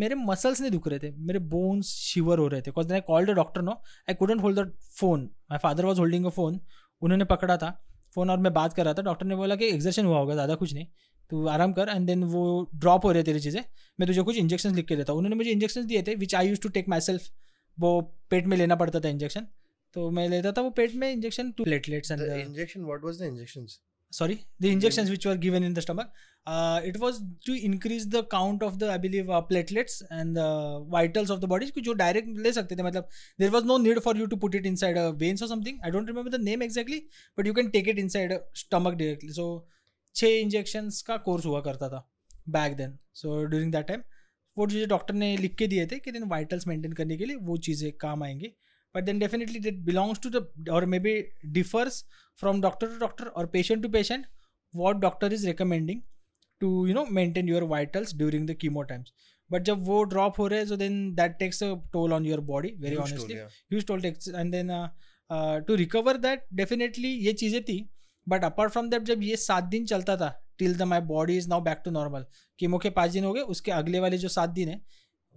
मेरे मसल्स नहीं दुख रहे थे मेरे बोन्स शिवर हो रहे थे। Because I called a doctor no I couldn't hold the phone my father was holding a phone उन्होंने पकड़ा था फ़ोन और मैं बात कर रहा था। डॉक्टर ने बोला कि एग्जर्शन हुआ होगा ज़्यादा कुछ नहीं। तो आराम कर एंड देन वो ड्रॉप हो रहे तेरी चीज़ें। मैं तुझे कुछ इंजेक्शन लिख के देता हूँ। उन्होंने मुझे इंजेक्शन दिए थे which I use to take my self वो पेट में लेना पड़ता था इंजेक्शन तो मैं लेता था वो पेट में injection to platelets injection, what was the injections? Sorry the injections which were given in the stomach uh, it was to increase the count of the i believe uh, platelets and the vitals of the body जो direct ले सकते थे मतलब there was no need for you to put it inside a veins or something i don't remember the name exactly but you can take it inside a stomach directly so छः injections का course हुआ करता था back then so during that time वो चीज़ें doctor ने लिख के दिए थे कि देन वाइटल्स मेंटेन करने के लिए वो चीज़ें काम आएँगी but then definitely that belongs to the or maybe differs from doctor to doctor or patient to patient what doctor is recommending to you know maintain your vitals during the chemo times but जब वो drop हो रहे हैं so then that takes a toll on your body very Huge toll, honestly yeah. huge toll takes and then uh, uh, to recover that definitely ये चीज़ें थी but apart from that जब ये सात दिन चलता था till the my body is now back to normal chemo के पाँच दिन हो गए उसके अगले वाले जो सात दिन है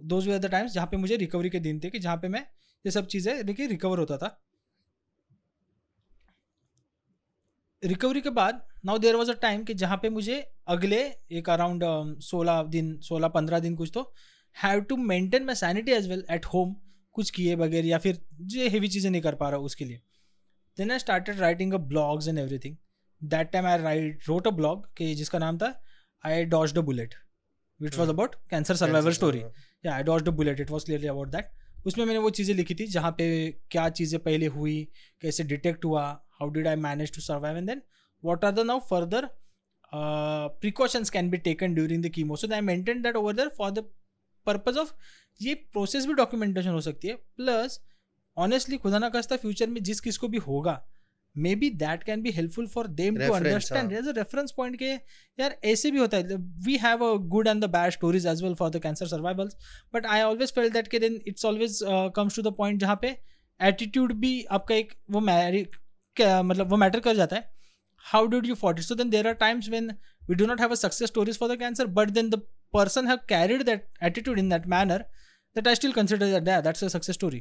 दोज वर द टाइम्स जहाँ पे मुझे रिकवरी के दिन थे कि जहाँ पे मैं ये सब चीज़ें देखिए रिकवर होता था। रिकवरी के बाद now there was a time कि जहाँ पे मुझे अगले एक अराउंड सोलह दिन सोलह पंद्रह दिन कुछ तो have to maintain my sanity as well at home कुछ किए बगैर या फिर जो हेवी चीज़ें नहीं कर पा रहा उसके लिए। Then I started writing a blogs and everything that time I write wrote a blog कि जिसका नाम था I dodge the bullet which was about cancer survivor story या I dodge the bullet it was clearly about that उसमें मैंने वो चीज़ें लिखी थी, जहाँ पे क्या चीज़ें पहले हुई, कैसे डिटेक्ट हुआ how did I manage to survive and then what are the now further precautions can be taken during the chemo so I maintain that over there for the purpose of ये process भी documentation हो सकती है plus honestly खुदा ना खास्ता future में जिस किस को भी होगा may be that can be helpful for them to understand as a reference point के यार ऐसे भी होता है। We have a good and the bad stories as well for the cancer survivals but I always felt that के then it's always comes to the point जहाँ पे attitude भी आपका एक वो मैरी मतलब वो मैटर कर जाता है। How did you fought it so then there are times when we do not have a success stories for the cancer but then the person have carried that attitude in that manner that I still consider that yeah, that's a success story.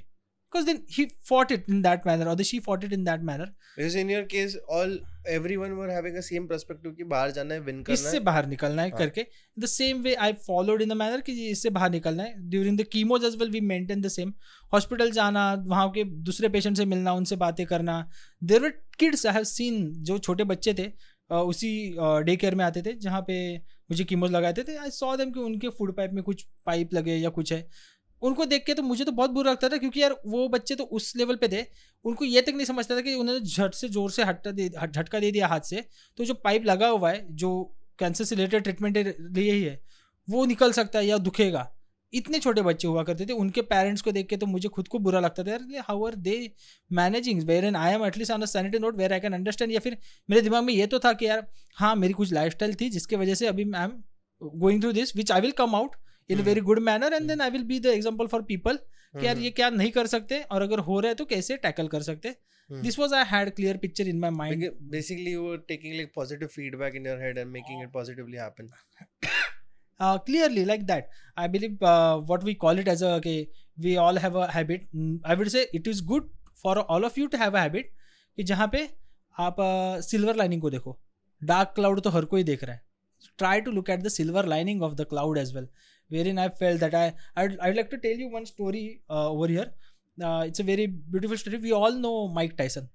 Because then he fought it in that manner or the she fought it in that manner. Because in your case, all everyone were having a same perspective कि बाहर जाना है win करना इससे बाहर निकलना है हाँ. करके। The same way I followed in the manner कि इससे बाहर निकलना है। During the chemos as well we maintain the same hospital जाना वहाँ के दूसरे पेशेंट से मिलना उनसे बातें करना। There were kids I have seen जो छोटे बच्चे थे उसी डे केयर में आते थे जहाँ पे मुझे कीमोज लगाते थे। आई सॉ देम कि उनके फ़ूड पाइप में कुछ पाइप लगे या कुछ है। उनको देख के तो मुझे तो बहुत बुरा लगता था, क्योंकि यार वो बच्चे तो उस लेवल पे थे। उनको ये तक नहीं समझता था कि उन्होंने झट से ज़ोर से हटा दे, झटका दे दिया हाथ से। तो जो पाइप लगा हुआ है, जो कैंसर से रिलेटेड ट्रीटमेंट लिए ही है, वो निकल सकता है या दुखेगा। इतने छोटे बच्चे हुआ करते थे, उनके पेरेंट्स को देख के तो मुझे खुद को बुरा लगता था, यार how are they managing where and I am at least on a note where I can understand या फिर मेरे दिमाग में ये तो था कि यार हाँ मेरी कुछ लाइफ थी, जिसके वजह से अभी I am going through this which I will come out in very good manner and then I will be the example for people कि यार ये क्या नहीं कर सकते और अगर हो रहा है तो कैसे टैकल कर सकते? This was I had clear picture in my mind basically you taking like positive feedback in your head and making it positively happen clearly like that I believe what we call it as a के we all have a I would say it is good for all of you to have a कि जहाँ पे आप silver uh, lining को देखो। Dark cloud तो हर कोई देख रहा है। Try to look at the silver lining of the cloud as well where in I fail that I I like to tell you one story over here it's a very beautiful story we all know Mike Tyson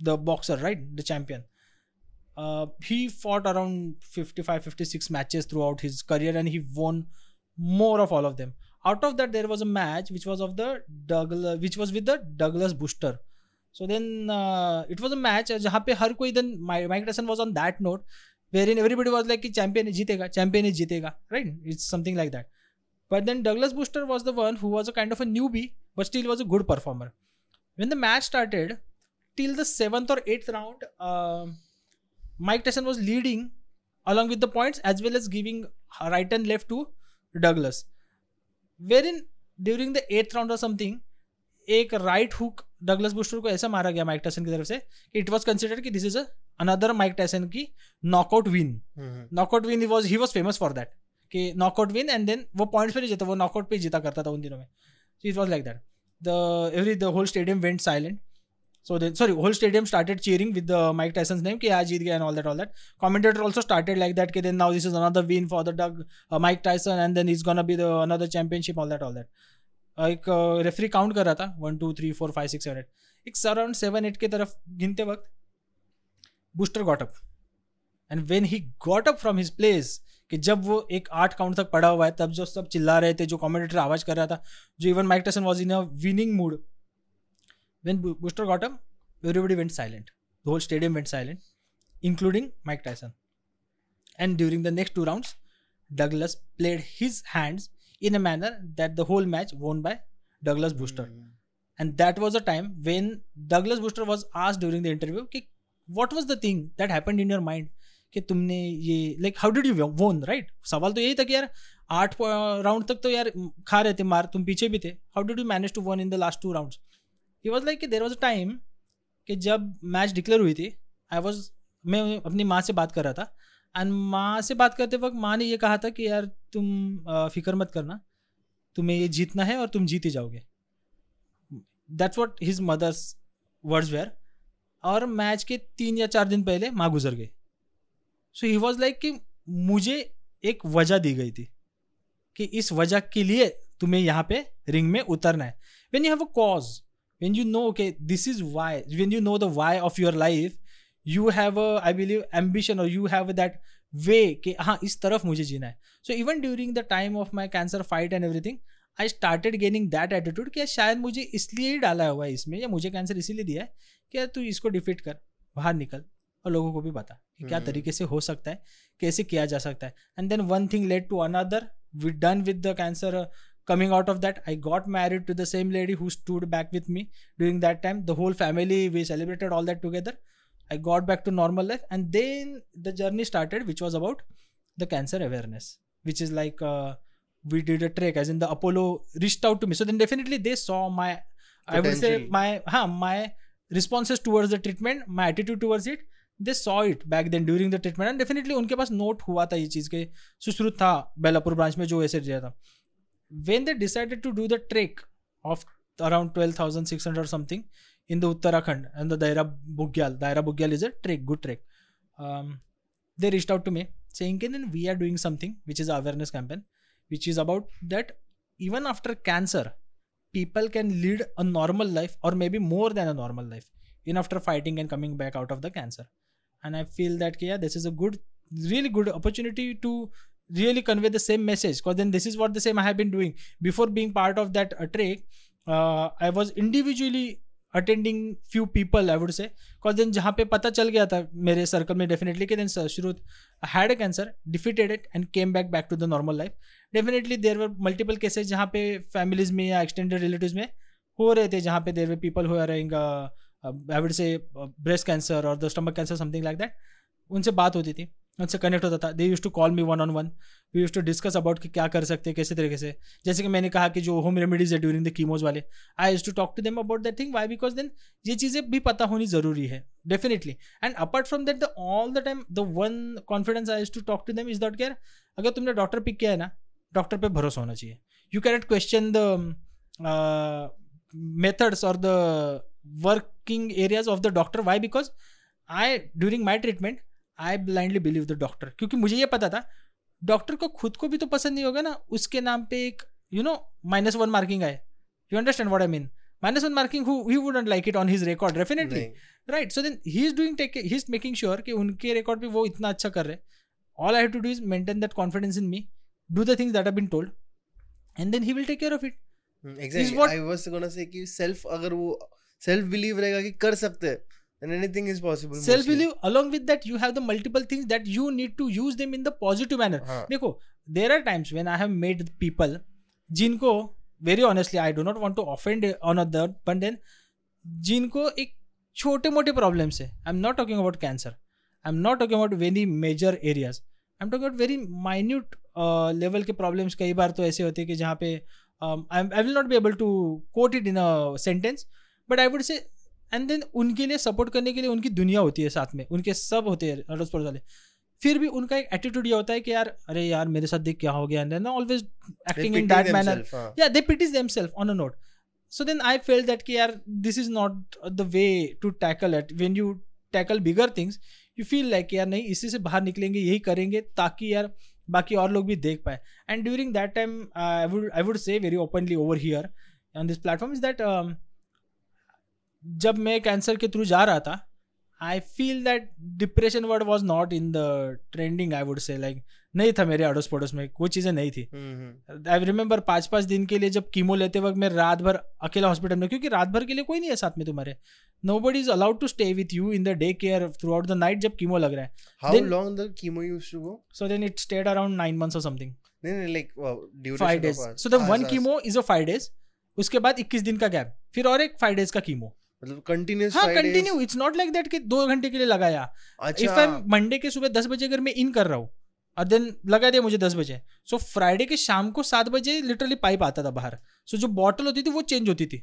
the boxer right the champion uh, he fought around 55 56 matches throughout his career and he won more of all of them out of that there was a match which was of the douglas which was with the douglas booster so then uh, it was a match uh, जहाँ पे हर कोई then Mi- Mike Tyson was on that note wherein everybody was like, champion is jitega, champion is jitega, right? It's something like that. But then Douglas Booster was the one who was a kind of a newbie, but still was a good performer. When the match started, till the seventh or eighth round, uh, Mike Tyson was leading along with the points as well as giving right and left to Douglas. Wherein during the eighth round or something, a right hook Douglas Buster को ऐसा मारा गया Mike Tyson की तरफ़ से it was consider की this is another Mike Tyson की knockout win knockout win was he was famous for that कि नॉकआउट विन एंड देन वो पॉइंट्स पर नहीं जीता वो नॉकआउट पर जीता करता था उन दिनों में। It was like that the every the whole stadium went silent so then sorry whole stadium started cheering with Mike Tyson name कि आज जीत गया and all that all that commentator also started like that कि then now this is another win for the Doug Mike Tyson and then is gone be the another championship all that all that एक referee count कर रहा था one two three four five six seven eight एक around seven eight के तरफ़ गिनते वक्त Buster got up and when he got up from his place कि जब वो एक आठ काउंट तक पड़ा हुआ है तब जो सब चिल्ला रहे थे जो कमेंटेटर आवाज़ कर रहा था जो even Mike Tyson was in a winning mood when got him, everybody went silent. The whole stadium went silent, including Mike Tyson. And during the next two rounds, Douglas played his hands in a manner that the whole match won by Douglas Booster. Mm-hmm. And that was a time when Douglas Booster was asked during the interview, what was the thing that happened in your mind? कि तुमने ये like how did you won right सवाल तो यही था कि यार आठ राउंड तक तो यार खा रहे थे मार तुम पीछे भी थे how did you manage to won in the last two rounds he was like there was a time कि जब मैच डिक्लेयर हुई थी आई वॉज़ मैं अपनी माँ से बात कर रहा था एंड माँ से बात करते वक्त माँ ने ये कहा था कि यार तुम फ़िक्र मत करना। तुम्हें ये जीतना है और तुम जीत ही जाओगे। That's what his mother's words were और मैच के तीन या चार दिन पहले माँ गुजर गई। सो ही वॉज़ लाइक कि मुझे एक वजह दी गई थी कि इस वजह के लिए तुम्हें यहाँ पे रिंग में उतरना है। When you have a cause when you know okay this is why when you know the why of your life you have a believe ambition और you have have that way कि हाँ इस तरफ़ मुझे जीना है. So even during the time of my cancer fight and everything I started gaining that attitude कि शायद मुझे इसलिए ही डाला हुआ है इसमें या मुझे कैंसर इसीलिए दिया है कि यार तू इसको डिफीट कर बाहर निकल और लोगों को भी बता कि क्या तरीके से हो सकता है कैसे किया जा सकता है. And then one thing led to another we done with the cancer coming out of that i got married to the same lady who stood back with me during that time. The whole family we celebrated all that together. i got back to normal life and then the journey started which was about the cancer awareness which is like uh, we did a trek as in the apollo reached out to me so then definitely they saw my i would say my huh, my responses towards the treatment my attitude towards it they saw it back then during the treatment and definitely उनके पास note हुआ था ये चीज़ के सुश्रुत था Belapur branch में जो ऐसे दिया था when they decided to do the trek of around 12,600 or something in the Uttarakhand and the Daira Bugyal, Daira Bugyal is a trek, good trek. Um, they reached out to me saying, then we are doing something which is awareness campaign, which is about that even after cancer, people can lead a normal life or maybe more than a normal life in after fighting and coming back out of the cancer. And I feel that yeah, this is a good, really good opportunity to really convey the same message because then this is what the same i have been doing before being part of that uh, trek uh, i was individually attending few people I would say because then जहाँ पे पता चल गया था मेरे circle में definitely कि then शुरू had a cancer defeated it and came back back to the normal life definitely there were multiple cases जहाँ पे फैमिलीज़ में या एक्सटेंडेड रिलेटिव में हो रहे थे, जहाँ पे देर वे पीपल हो रहेंगे I would say breast cancer और the stomach cancer something like that उनसे बात होती थी, उनसे कनेक्ट होता था. They use to call me one on one we use to discuss about कि क्या कर सकते हैं, कैसे तरीके से। जैसे कि मैंने कहा कि जो होम रेमेडीज है ड्यूरिंग द कीमोज वाले। I use to talk to them about that thing why because then ये चीज़ें भी पता होनी ज़रूरी है। Definitely and apart from that the all the time the one confidence I use to talk to them is that care अगर तुमने doctor pick किया है ना डॉक्टर पे भरोसा होना चाहिए। You cannot question the methods और the working areas of the doctor why because I during my treatment I blindly believe the doctor क्योंकि मुझे ये पता था डॉक्टर को खुद को भी तो पसंद नहीं होगा ना। उसके नाम पे एक you know minus one marking आए। You understand what I mean minus one marking he wouldn't like it on his record definitely right so then he is doing take he is making sure कि उनके record पे वो इतना अच्छा कर रहे all I have to do is maintain that confidence in me do the things that have been told and then he will take care of it exactly I was gonna say कि self अगर वो self believe रहेगा कि कर सकते हैं then anything is possible self belief along with that you have the multiple things that you need to use them in the positive manner हाँ. देखो there are times when I have made people जिनको very honestly I do not want to offend on other but then जिनको एक छोटे मोटे problems है I am not talking about cancer I am not talking about very major areas I am talking about very minute level के problems कई बार तो ऐसे होते हैं कि जहाँ पे I will not be able to quote it in a sentence but I would say And then उनके लिए सपोर्ट करने के लिए उनकी दुनिया होती है साथ में। उनके सब होते हैं अड़ोस पड़ोस वाले। फिर भी उनका एक एटीट्यूड ये होता है कि यार अरे यार मेरे साथ देख क्या हो गया। एंड ना always acting in that manner या they pities themselves on a note so then I felt that कि यार this is not the way to tackle it. When you tackle bigger things, you feel like यार नहीं इसी से बाहर निकलेंगे यही करेंगे ताकि यार बाकी और लोग भी देख पाए। And during that time I would I would say very openly over here on this platform is that जब मैं कैंसर के थ्रू जा रहा था I feel that depression word was not in the trending I would say like नहीं था मेरे अड़ोस पड़ोस में वो चीज़ें नहीं थी। आई रिमेंबर पाँच पाँच दिन के लिए जब कीमो लेते वक्त मैं रात भर अकेला हॉस्पिटल में क्योंकि रात भर के लिए कोई नहीं है साथ में तुम्हारे। Nobody is allowed to stay with you in the day care throughout the night जब कीमो लग रहा है। How Then- long the chemo used to so then it stayed around nine months और something five days so the one chemo is a five days उसके बाद इक्कीस दिन का गैप फिर और एक फाइव डेज़ का कीमो मतलब कंटिन्यूस हाँ continue it's not like that कि दो घंटे के लिए लगाया। इफ़ आई अच्छा मंडे के सुबह दस बजे अगर मैं इन कर रहा हूँ और देन लगा दिया मुझे दस बजे। सो फ्राइडे के शाम को सात बजे लिटरली पाइप आता था बाहर। सो जो बॉटल होती थी वो चेंज होती थी।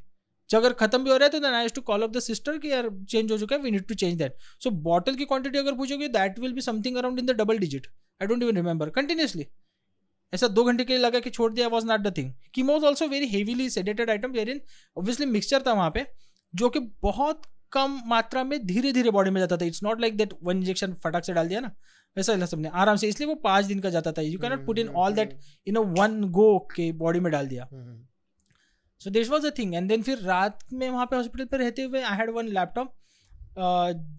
जो अगर खत्म भी हो रहा है तो then I to call up the sister कि यार चेंज हो चुका है we need to change that so bottle की क्वांटिटी अगर पूछोगे that will be something around in the double digit I don't even remember continuously ऐसा दो घंटे के लिए लगा कि छोड़ दिया was not the thing chemo also very heavily sedated item where in obviously mixture था वहाँ पे। जो कि बहुत कम मात्रा में धीरे धीरे बॉडी में जाता था। It's not like that one injection फटाक से डाल दिया ना। वैसा ही सबने। आराम से इसलिए वो पाँच दिन का जाता था। You cannot put in all that in a one go के बॉडी में डाल दिया। So this was a thing and then फिर रात में वहाँ पे हॉस्पिटल पर रहते हुए आई हैड वन लैपटॉप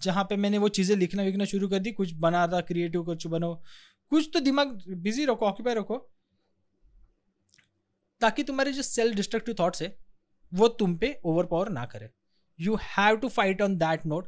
जहाँ पे मैंने वो चीज़ें लिखना विखना शुरू कर दी। कुछ बना रहा क्रिएटिव कुछ बनो। कुछ तो दिमाग बिज़ी रखो ऑक्यूपाई रखो। ताकि तुम्हारे जो सेल्फ डिस्ट्रक्टिव थाट्स है वो तुम पे ओवर पावर ना करे। You have to fight on that note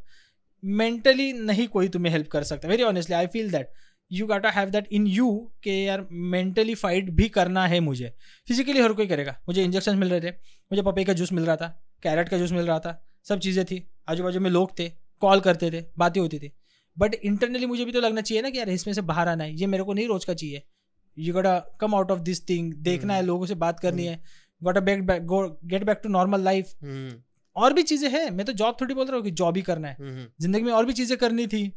mentally नहीं कोई तुम्हें हेल्प कर सकता। Very honestly I feel that you got have that in you के यार मेंटली फाइट भी करना है मुझे। फिजिकली हर कोई करेगा। मुझे इंजेक्शन मिल रहे थे। मुझे पपे का जूस मिल रहा था। कैरेट का जूस मिल रहा था। सब चीज़ें थी। आजू बाजू में लोग थे। कॉल करते थे। बातें होती थी। बट इंटरनली मुझे भी तो लगना चाहिए ना कि यार इसमें से बाहर आना है। ये मेरे को नहीं रोज का चाहिए। You gotta come out of this thing देखना है लोगों से बात करनी है। Gotta back back go get back to normal life hmm, और भी चीज़ें हैं। मैं तो जॉब थोड़ी बोल रहा हूँ कि जॉब ही करना है। हम्म, ज़िंदगी में और भी चीज़ें करनी थी।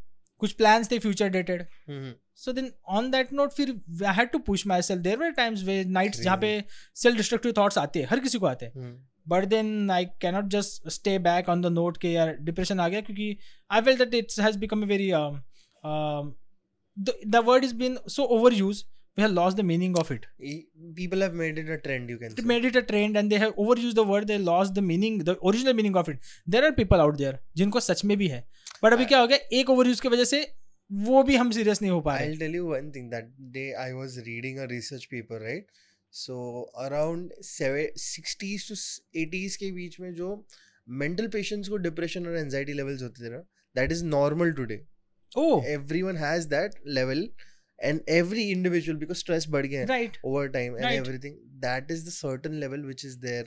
कुछ प्लान्स थे future dated hmm, so then on that note फिर I had to push myself there were times way nights जहाँ पे सेल्फ डिस्ट्रक्टिव थॉट्स आते हैं हर किसी को आते हैं। हम्म, but then I cannot just stay back on the note के यार डिप्रेशन आ गया क्योंकि I feel that it's has become a very the word is been so over use we have lost the meaning of it E- People have made it a trend, you can They say. made it a trend and they have overused the word they lost the meaning the original meaning of it there are people out there जिनको सच में भी है but अभी क्या हो गया एक overuse की वजह से वो भी हम सीरियस नहीं हो पा रहे I'll tell you one thing. That day I was reading a research paper, right? So around seven, 60s to 80s के बीच में जो mental patients को depression और anxiety levels होते थे ना that is normal today. Oh Everyone has that level and every individual because stress बढ़ गया है right over time and Right. everything that is the certain level which is there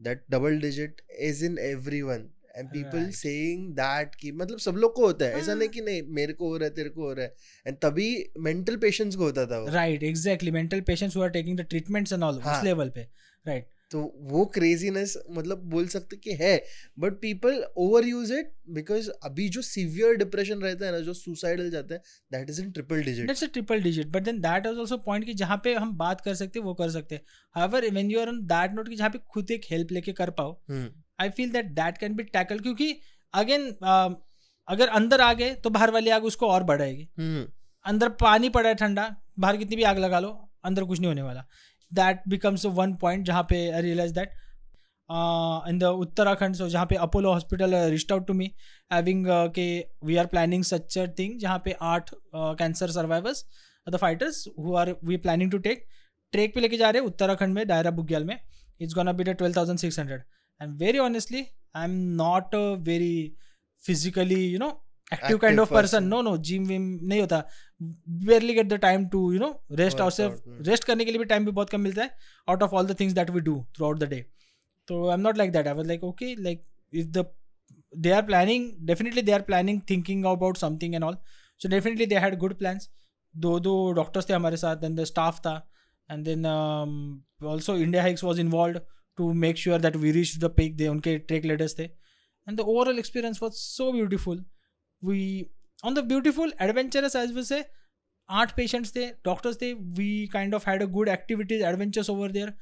that double digit is in everyone and people Right. saying that कि मतलब सब लोग को होता है ऐसा हाँ. नहीं कि नहीं मेरे को हो रहा है तेरे को हो रहा है and तभी mental patients को होता था वो right exactly mental patients who are taking the treatments and all हाँ. उस लेवल पे राइट तो वो क्रेजीनेस मतलब बोल सकते कि है but people over use it because अभी जो सीवियर डिप्रेशन रहता है ना जो सुसाइडल जाता है that is in triple digit that's a triple digit but then that is also point कि जहाँ पे हम बात कर सकते हैं वो कर सकते हैं। However when you are on that note कि जहाँ पे खुद एक हेल्प लेके कर पाओ I feel that that can be tackle क्योंकि अगेन अगर अंदर आ गए तो बाहर वाली आग उसको और बढ़ाएगी। अंदर पानी पड़ा है ठंडा बाहर कितनी भी आग लगा लो अंदर कुछ नहीं होने वाला। दैट बिकम्स वन पॉइंट जहाँ पे I realize that in the Uttarakhand so जहाँ पे Apollo hospital reached out to me having के we are planning such a thing जहाँ पे आठ cancer survivors the fighters who are we planning to take trek पे लेके जा रहे हैं, उत्तराखंड में, दायरा बुग्याल में it's gonna the twelve thousand six hundred and very honestly I am not very physically you know active Active kind of person person. No no gym Vim नहीं होता। Barely get the time to you know rest out से Work out, hmm. Rest करने के लिए भी time भी बहुत कम मिलता है out of all the things that we do throughout the day तो I am not like that I was like okay like if the they are planning definitely they are planning thinking about something and all. So definitely they had good plans. दो दो doctors थे हमारे साथ then the staff था and then also India Hikes was involve to make sure that we reach the peak they उनके trek leaders थे. And the overall experience was so beautiful we on the beautiful adventurous as we say आठ patients थे doctors थे we kind of had a good activities adventures over there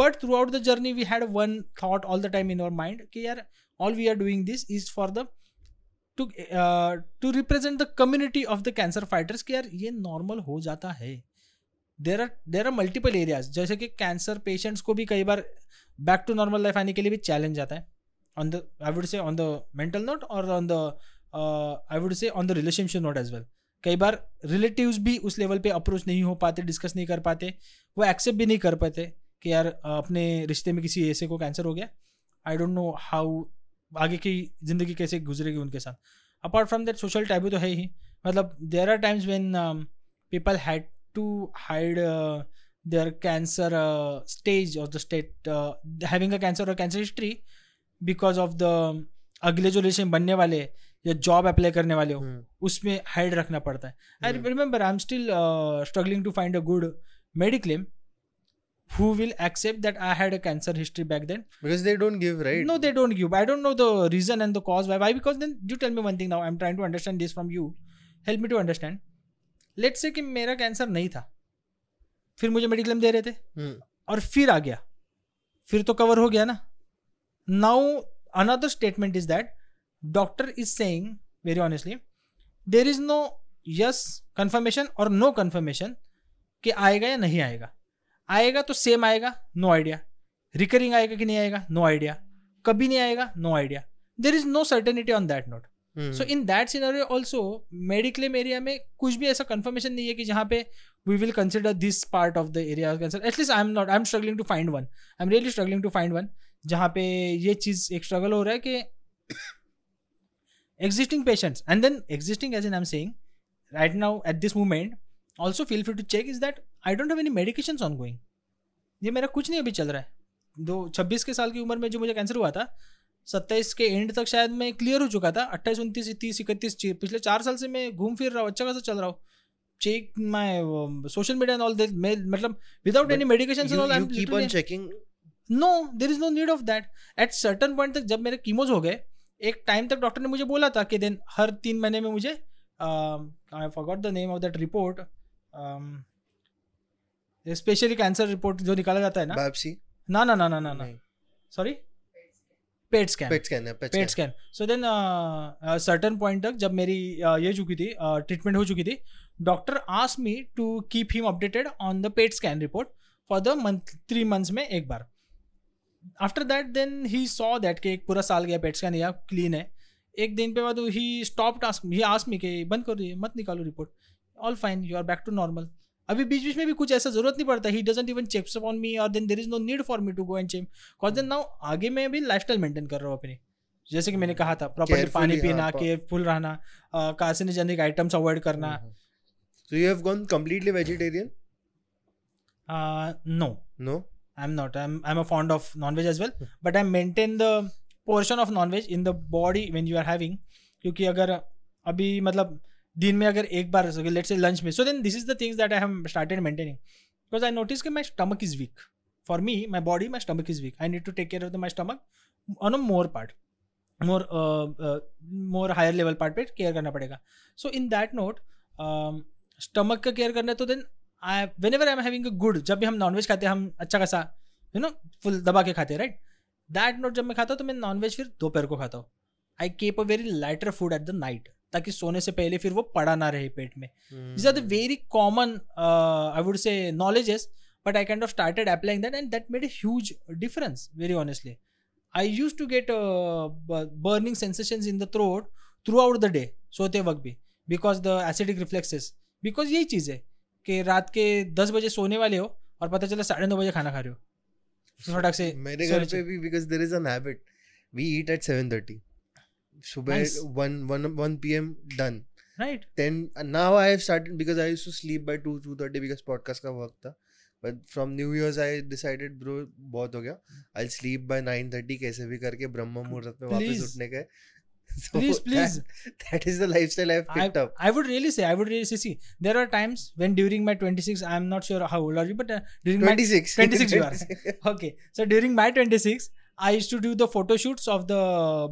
but throughout the journey we had one thought all the time in our mind कि यार all we are doing this is for the to to represent the community of the cancer fighters कि यार, ये normal हो जाता है। There are there are multiple areas जैसे कि कैंसर पेशेंट्स को भी कई बार बैक टू नॉर्मल लाइफ आने के लिए भी चैलेंज आता है। On the I would say on the mental note और on the I would say on the relationship not as well कई बार रिलेटिव्स भी उस लेवल पे अप्रोच नहीं हो पाते डिस्कस नहीं कर पाते, वो एक्सेप्ट भी नहीं कर पाते कि यार अपने रिश्ते में किसी ऐसे को कैंसर हो गया। आई डोंट नो हाउ आगे की ज़िंदगी कैसे गुजरेगी उनके साथ। Apart from that social taboo तो है ही। मतलब there are times when people had to hide their cancer stage of the state having a cancer और cancer history because of the अगले जो रिलेशन बनने वाले या जॉब अप्लाई करने वाले हो हम्म. उसमें हाइड रखना पड़ता है I Hmm. Remember I am still struggling to find a good mediclaim who will accept that I had a cancer history back then. because they don't give right No, they don't give. I don't know the reason and the cause why. Why? Because then you tell me one thing now. I'm trying to understand this from you. Help me to understand. Let's say कि मेरा cancer नहीं था फिर मुझे mediclaim दे रहे थे Hmm. और फिर आ गया फिर तो कवर हो गया ना now another statement is that doctor is saying very honestly there is no yes confirmation और नो कंफर्मेशन कि आएगा या नहीं आएगा। आएगा तो सेम आएगा नो आइडिया रिकरिंग आएगा कि नहीं आएगा? नो आइडिया कभी नहीं आएगा? No idea there is no certainty on that note. So in that scenario also mediclaim area में कुछ भी ऐसा कंफर्मेशन नहीं है कि जहाँ पे we will consider this part of the area cancer at least I am not I am struggling to find one I am really struggling to find one जहाँ पे ये चीज़ एक स्ट्रगल हो रहा है कि existing patients. And then existing as in i'm saying right now at this moment also feel free to check is that i don't have any medications ongoing. ये मेरा कुछ नहीं अभी चल रहा है। दो छब्बीस के साल की उम्र में जो मुझे कैंसर हुआ था सत्ताईस के एंड तक शायद मैं क्लियर हो चुका था। अट्ठाईस उनतीस तीस इकतीस पिछले चार साल से मैं घूम फिर रहा हूँ अच्छा खासा चल रहा हूँ। Check my social media and all this मतलब without any medication you, you keep on checking? No there is no need of that at certain point तक जब मेरे कीमोज हो गए एक टाइम तक डॉक्टर ने मुझे बोला था कि देन हर तीन महीने में मुझे I forgot the name of that report specially cancer report जो निकाला जाता है ना। Biopsy? ना ना ना ना ना ना। Sorry PET scan PET scan है PET scan so then certain point तक जब मेरी uh, ये चुकी थी ट्रीटमेंट हो चुकी थी doctor ask me to keep him updated on the PET scan report for the month three months में एक बार। After that then he saw that कि एक पूरा साल गया पेट स्कैन या क्लीन है। एक दिन पे बाद ही stop task he ask me कि बंद कर दिए मत निकालो report all fine you are back to normal अभी बीच बीच में भी कुछ ऐसा ज़रूरत नहीं पड़ता। He doesn't even checks on me और then there is no need for me to go and check cause then now आगे मैं भी लाइफ स्टाइल मेंटेन कर रहा हूँ अपनी। जैसे कि मैंने कहा था Carefully, पानी हाँ, पीना केयरफुल रहना कार्सिनोजेनिक आइटम्स अवॉइड करना। so you have gone completely vegetarian? No no? I am a fond of non veg as well but I maintain the portion of non veg in the body when you are having क्योंकि अगर अभी मतलब दिन में अगर एक बार late से लंच में so then this is the things that I have started maintaining because I notice कि my stomach is weak for me my body my stomach is weak I need to take care of the my stomach on a more part more more higher level part पे care करना पड़ेगा. So in that note stomach का care करना है तो then I whenever I am having a good जब भी हम नॉनवेज खाते हैं हम अच्छा खासा यू नो फुल दबा के खाते हैं राइट दैट नोट जब मैं खाता हूँ तो मैं नॉनवेज फिर दोपहर को खाता हूँ। I keep a very lighter food at the night ताकि सोने से पहले फिर वो पड़ा ना रहे पेट में। This are the very common I would say knowledge but I kind of started applying that and that made a huge difference very honestly I use to get burning sensation in the throat throughout the day सोते वक्त भी because the acidic reflexes because यही चीज़ है। कि रात के दस बजे सोने वाले हो और पता चला साढ़े नौ बजे खाना खा रहे हो फटाक से मेरे घर पे भी because there is an habit we eat at 7:30 सुबह Nice. 1 1 1 pm done right 10 and now I have started because I used to sleep by 2 2:30 because podcast का वक्त था but from New Year's I decided bro बहुत हो गया I'll sleep by 9:30 कैसे भी करके ब्रह्म मुहूर्त में वापस. उठने का है so Please, please. that, that is the lifestyle I've I, picked up I would really say, I would really say, see, there are times when during my 26, I'm not sure how old are you, but uh, during my 26 26 you are. okay so during my 26 i used to do the photo shoots of the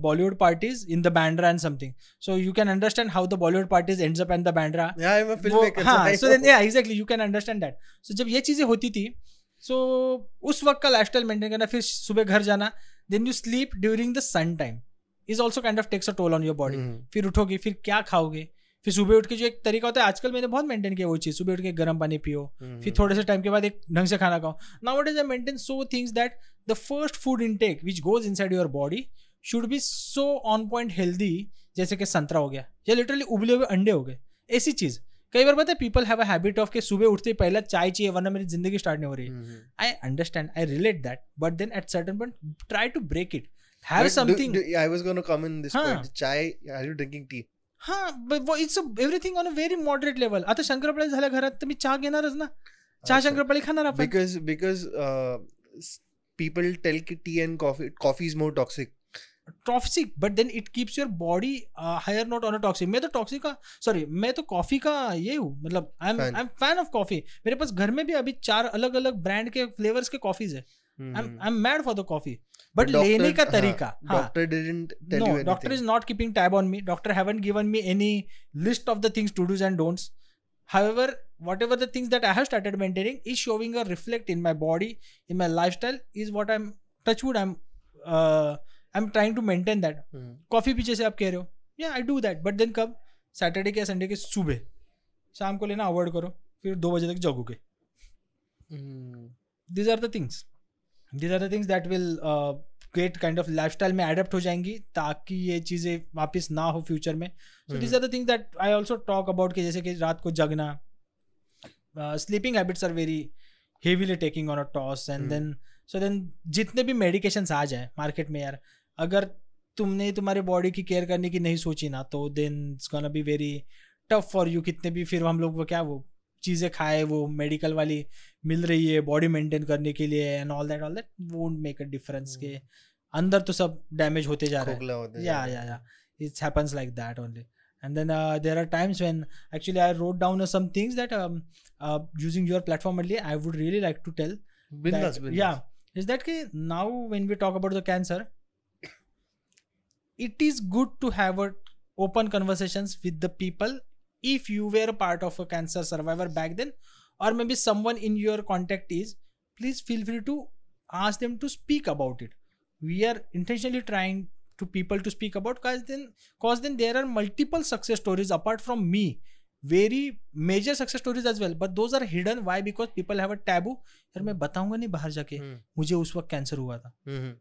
bollywood parties in the bandra and something so you can understand how the bollywood parties ends up in the bandra yeah I'm a वो- filmmaker so हाँ I so then know. yeah exactly you can understand that so जब ये चीजें होती थी सो उस वक्त का लाइफ मेंटेन करना फिर सुबह घर जाना then you sleep during the sun time Is also kind of takes a toll on your body फिर उठोगे फिर क्या खाओगे? फिर सुबह उठ के जो एक तरीका होता है आजकल मैंने बहुत मेंटेन किया वो चीज़। सुबह उठ के गर्म पानी पियो हम्म, फिर थोड़े से टाइम के बाद एक ढंग से खाना खाओ। Now it is I maintain so things that the first food intake which goes inside your body should be so on point healthy जैसे कि संतरा हो गया या लिटरली उबले हुए अंडे हो गए। ऐसी चीज़। कई बार पता है people have a habit of के सुबह उठते पहले चाय चाहिए वरना मेरी ज़िंदगी स्टार्ट नहीं हो रही। है I understand I relate that but then at certain point try to break it have But do- something do- I was going to come in this हाँ. point. Chai, are you drinking tea? हा it's everything on a very moderate level आता शंकरपाळी झाल्या घरात तर मी चहा घेणारच ना चहा अच्छा. शंकरपाळी खाणार आपण Because because uh, s- people tell कि tea and coffee coffee is more toxic. Toxic but then it keeps your body higher not on a toxic मैं तो टॉक्सिक का सॉरी मैं तो कॉफ़ी का ये हूँ मतलब I am I am fan of coffee मेरे पास घर में भी अभी चार अलग अलग ब्रांड के फ्लेवर्स के कॉफीज है I. Am mad for the coffee but लेने का तरीका doctor is not keeping tab on me doctor haven't given me any list of the things to dos and don'ts however whatever the things that I have started maintaining is showing a reflect in my body in my lifestyle is what I am touchwood I am I am trying to maintain that coffee पीछे से आप कह रहे हो। या I do that but then कब? Saturday के Sunday के सुबह। शाम को लेना अवॉइड करो। फिर दो बजे तक जगोगे। These are the things these are the things that will great kind of lifestyle में एडेप्ट हो जाएँगी ताकि ये चीज़ें वापस ना हो फ्यूचर में so these are the things that I also talk about कि जैसे कि रात को जगना sleeping habits are very heavily taking on a toss and. Then so then जितने भी मेडिकेशन आ जाए मार्केट में यार अगर तुमने तुम्हारे बॉडी की केयर करने की नहीं सोची ना तो then it's gonna be very tough for you कितने भी फिर हम लोग वो क्या वो चीज़ें खाए वो मेडिकल वाली मिल रही है बॉडी मेंटेन करने के लिए and all that all that won't make a difference के अंदर तो सब डैमेज होते जा रहे हैं। Yeah yeah yeah it's happens like that only and then there are times when actually I wrote down some things that using your platform at लिए I would really like to tell yeah is that कि now when we talk about the cancer it is good to have a open conversation with the people if you were part of a cancer survivor back then or maybe someone in your contact is please feel free to ask them to speak about it we are intentionally trying to people to speak about cause then there are multiple success stories apart from me very major success stories as well but those are hidden why because people have a taboo यार मैं हम्म। बताऊँगा नहीं बाहर जाके। हम्म। मुझे उस वक्त cancer हुआ था। Hmm,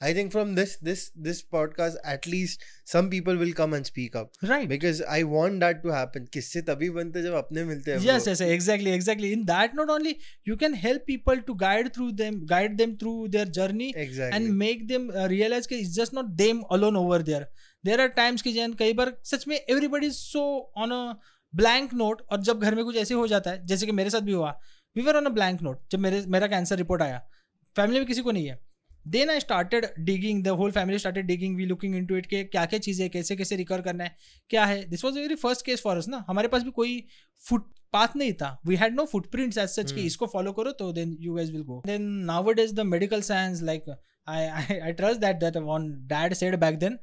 I think from this this this podcast at least some people will come and speak up right because I want that to happen. किससे तभी बनते जब अपने मिलते हैं yes yes exactly exactly in that not only you can help people to guide through them guide them through their journey exactly. and make them uh, realize कि it's just not them alone over there there are times कि जैन कई बार सच में everybody is so on a blank note और जब घर में कुछ ऐसे हो जाता है जैसे कि मेरे साथ भी हुआ we were on a blank note जब मेरे मेरा कैंसर रिपोर्ट आया फैमिली में किसी को नहीं है then I started digging the whole family started digging we looking into it के क्या क्या चीज़ें कैसे कैसे रिकवर करना है क्या है? This was very first case for us ना। हमारे पास भी कोई फुट पाथ नहीं था। We had no footprints as such कि Hmm. इसको फॉलो करो तो then you guys will go then now it is the medical science like I I trust that that one dad said back then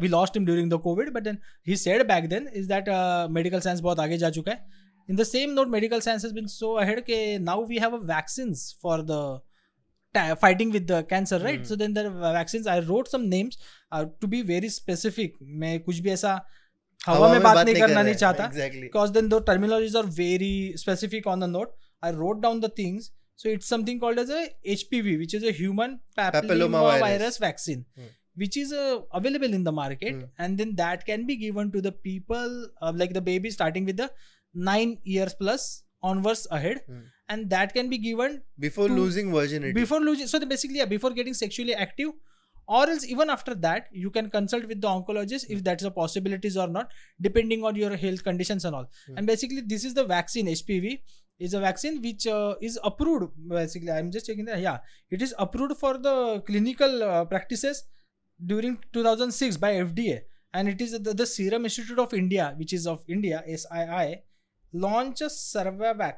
we lost him during the covid but then he said back then is that medical science बहुत आगे जा चुका है। In the same note medical science has been so ahead के now we have a vaccines for the ta- fighting with the cancer right Hmm. so then there are vaccines i wrote some names uh, to be very specific मैं कुछ भी ऐसा हवा में बात नहीं करना कर नहीं रहे। चाहता Exactly. because then the terminologies are very specific on the note i wrote down the things so it's something called as a hpv which is a human papilloma, Papilloma virus. virus. vaccine Hmm. which is uh, available in the market Hmm. and then that can be given to the people uh, like the baby starting with the 9 years plus onwards ahead Hmm. and that can be given Before to- losing virginity. before losing so basically yeah before getting sexually active or else even after that you can consult with the oncologist if that's a possibilities or not depending on your health conditions and all Hmm. and basically this is the vaccine hpv is a vaccine which uh, is approved basically i'm just checking that yeah it is approved for the clinical uh, practices during 2006 by fda and it is the, the serum institute of india which is of india sii launched a Cervavac.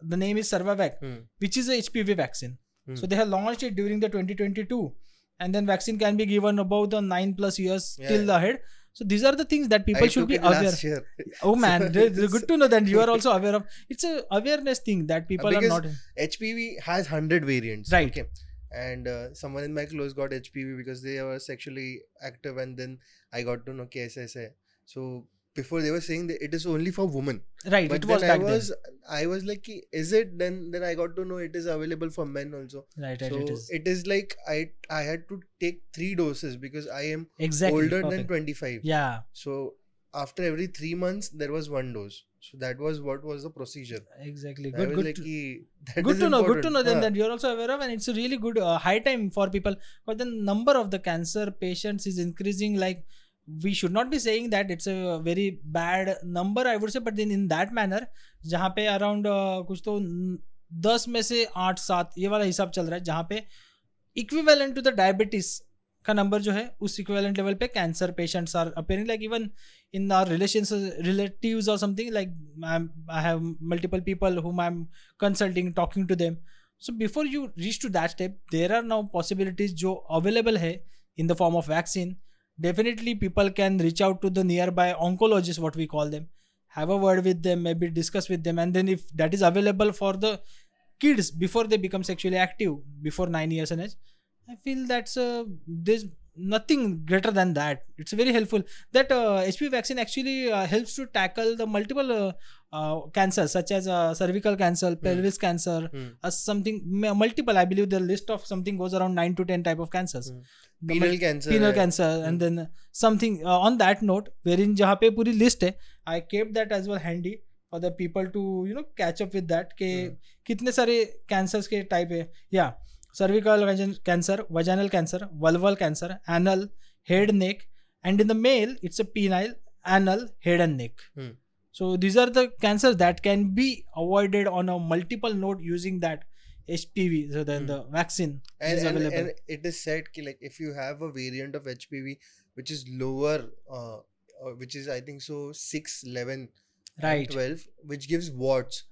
The name is Cervavac Hmm. which is a HPV vaccine. Hmm. So they have launched it during the 2022, and then vaccine can be given about the nine plus years Yeah, till yeah. ahead. so these are the things that people I should be aware oh man it's good to know that you are also aware of it's a awareness thing that people are not HPV has 100 variants. Right. Okay. And uh, someone in my close got HPV because they were sexually active, and then I got to know hai. So before they were saying that it is only for women. right But it was then I was I was like, is it? Then then I got to know it is available for men also. right right so it is it is like I I had to take three doses because I am exactly older than 25. yeah So after every three months there was one dose. So that was what was the procedure. exactly good good like, to- "Ki, that good to know good to important." know then that you're also aware of and it's a really good uh, high time for people but the number of the cancer patients is increasing like we should not be saying that it's a very bad number i would say but then in that manner जहाँ पे around कुछ तो दस में से आठ सात ये वाला हिसाब चल रहा है जहाँ पे इक्विवेलेंट टू द डायबिटीज़ का नंबर जो है उस इक्विवेलेंट लेवल पे cancer patients are appearing like even in our relations relatives or something like I'm, i have multiple people whom i'm consulting talking to them so before you reach to that step there are now possibilities जो available है in the form of vaccine definitely people can reach out to the nearby oncologists what we call them have a word with them maybe discuss with them and then if that is available for the kids before they become sexually active before 9 years and age i feel that's uh, there's nothing greater than that. It's very helpful. That uh, hpv vaccine actually uh, helps to tackle the multiple uh, cancer such as cervical cancer pelvis cancer something multiple I believe the list of something goes around nine to ten type of cancer penile cancer and then something on that note wherein जहाँ पे पूरी list है I kept that as well handy for the people to you know catch up with that के कितने सारे cancer के type है या cervical cancer vaginal cancer vulval cancer anal head neck and in the male it's a penile anal head and neck so these are the cancers that can be avoided on a multiple note using that HPV so then Hmm. the vaccine and, is and, available. and it is said ki, like if you have a variant of hpv which is lower uh, uh, which is i think so 6 11 right. 12 which gives warts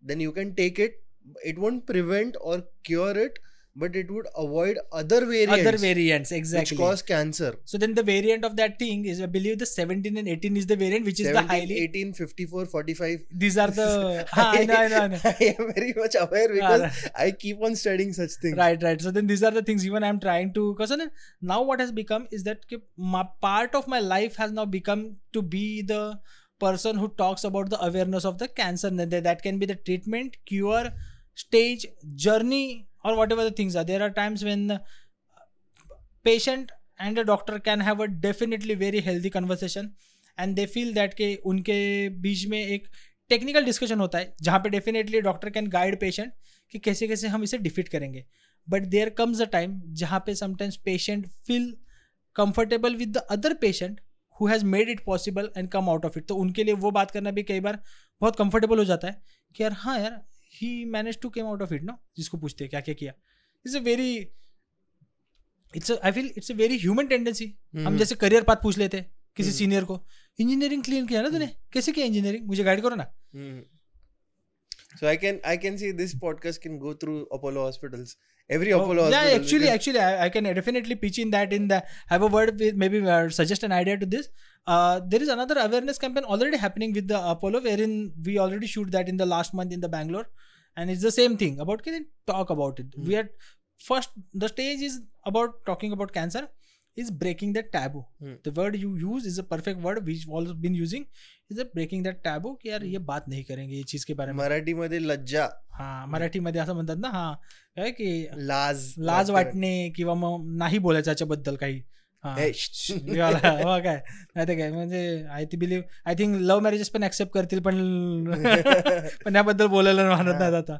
then you can take it. It won't prevent or cure it but it would avoid other variants other variants which exactly. cause cancer. So then the variant of that thing is i believe the 17 and 18 is the variant which is 17, the highly 18 54 45 these are the Ah, I know, I know, I am very much aware because I keep on studying such things. right right. So then these are the things even i'm trying to because now what has become is that my part of my life has now become to be the person who talks about the awareness of the cancer that that can be the treatment cure stage journey or whatever the things are. There are times when patient and a doctor can have a definitely very healthy conversation and they feel that कि उनके बीच में एक technical discussion होता है जहाँ पे definitely doctor can guide patient कि कैसे कैसे हम इसे डिफीट करेंगे but there comes a time जहाँ पे sometimes patient feel comfortable with the other patient who has made it possible and come out of it तो उनके लिए वो बात करना भी कई बार बहुत कंफर्टेबल हो जाता है कि यार हाँ यार he manage to came out of it ना जिसको पूछते हैं क्या क्या किया it's a very it's I feel it's a very human tendency हम Mhm. जैसे करियर पाथ पूछ लेते हैं किसी हम्म। सीनियर को इंजीनियरिंग क्लियर किया ना तूने कैसे किया इंजीनियरिंग मुझे गाइड करो ना. So I can I can see this podcast can go through Apollo hospitals. Every Apollo Oh, yeah hospital. actually actually I, I can definitely pitch in that in the have a word with maybe uh, suggest an idea to this. Uh, there is another awareness campaign already happening with the apollo wherein we already shoot that in the last month in the bangalore. And it's the same thing. About can you talk about it? We are first the stage is about talking about cancer is breaking the taboo. Hmm. the word you use is a perfect word which we've also been using. Is a breaking that taboo कि यार ये बात नहीं करेंगे ये चीज़ के बारे में? मराठीमध्ये लज्जा. हा मराठीमध्ये असं म्हणतात ना हा. काय की लाज लाज वाटणे किंवा मग नाही बोलायचं याच्याबद्दल काही. हा. काय? नाही काय म्हणजे आय ती believe I think love marriages पण ऍक्सेप्ट करतील पण पण याबद्दल बोलायला मानत नाही आता.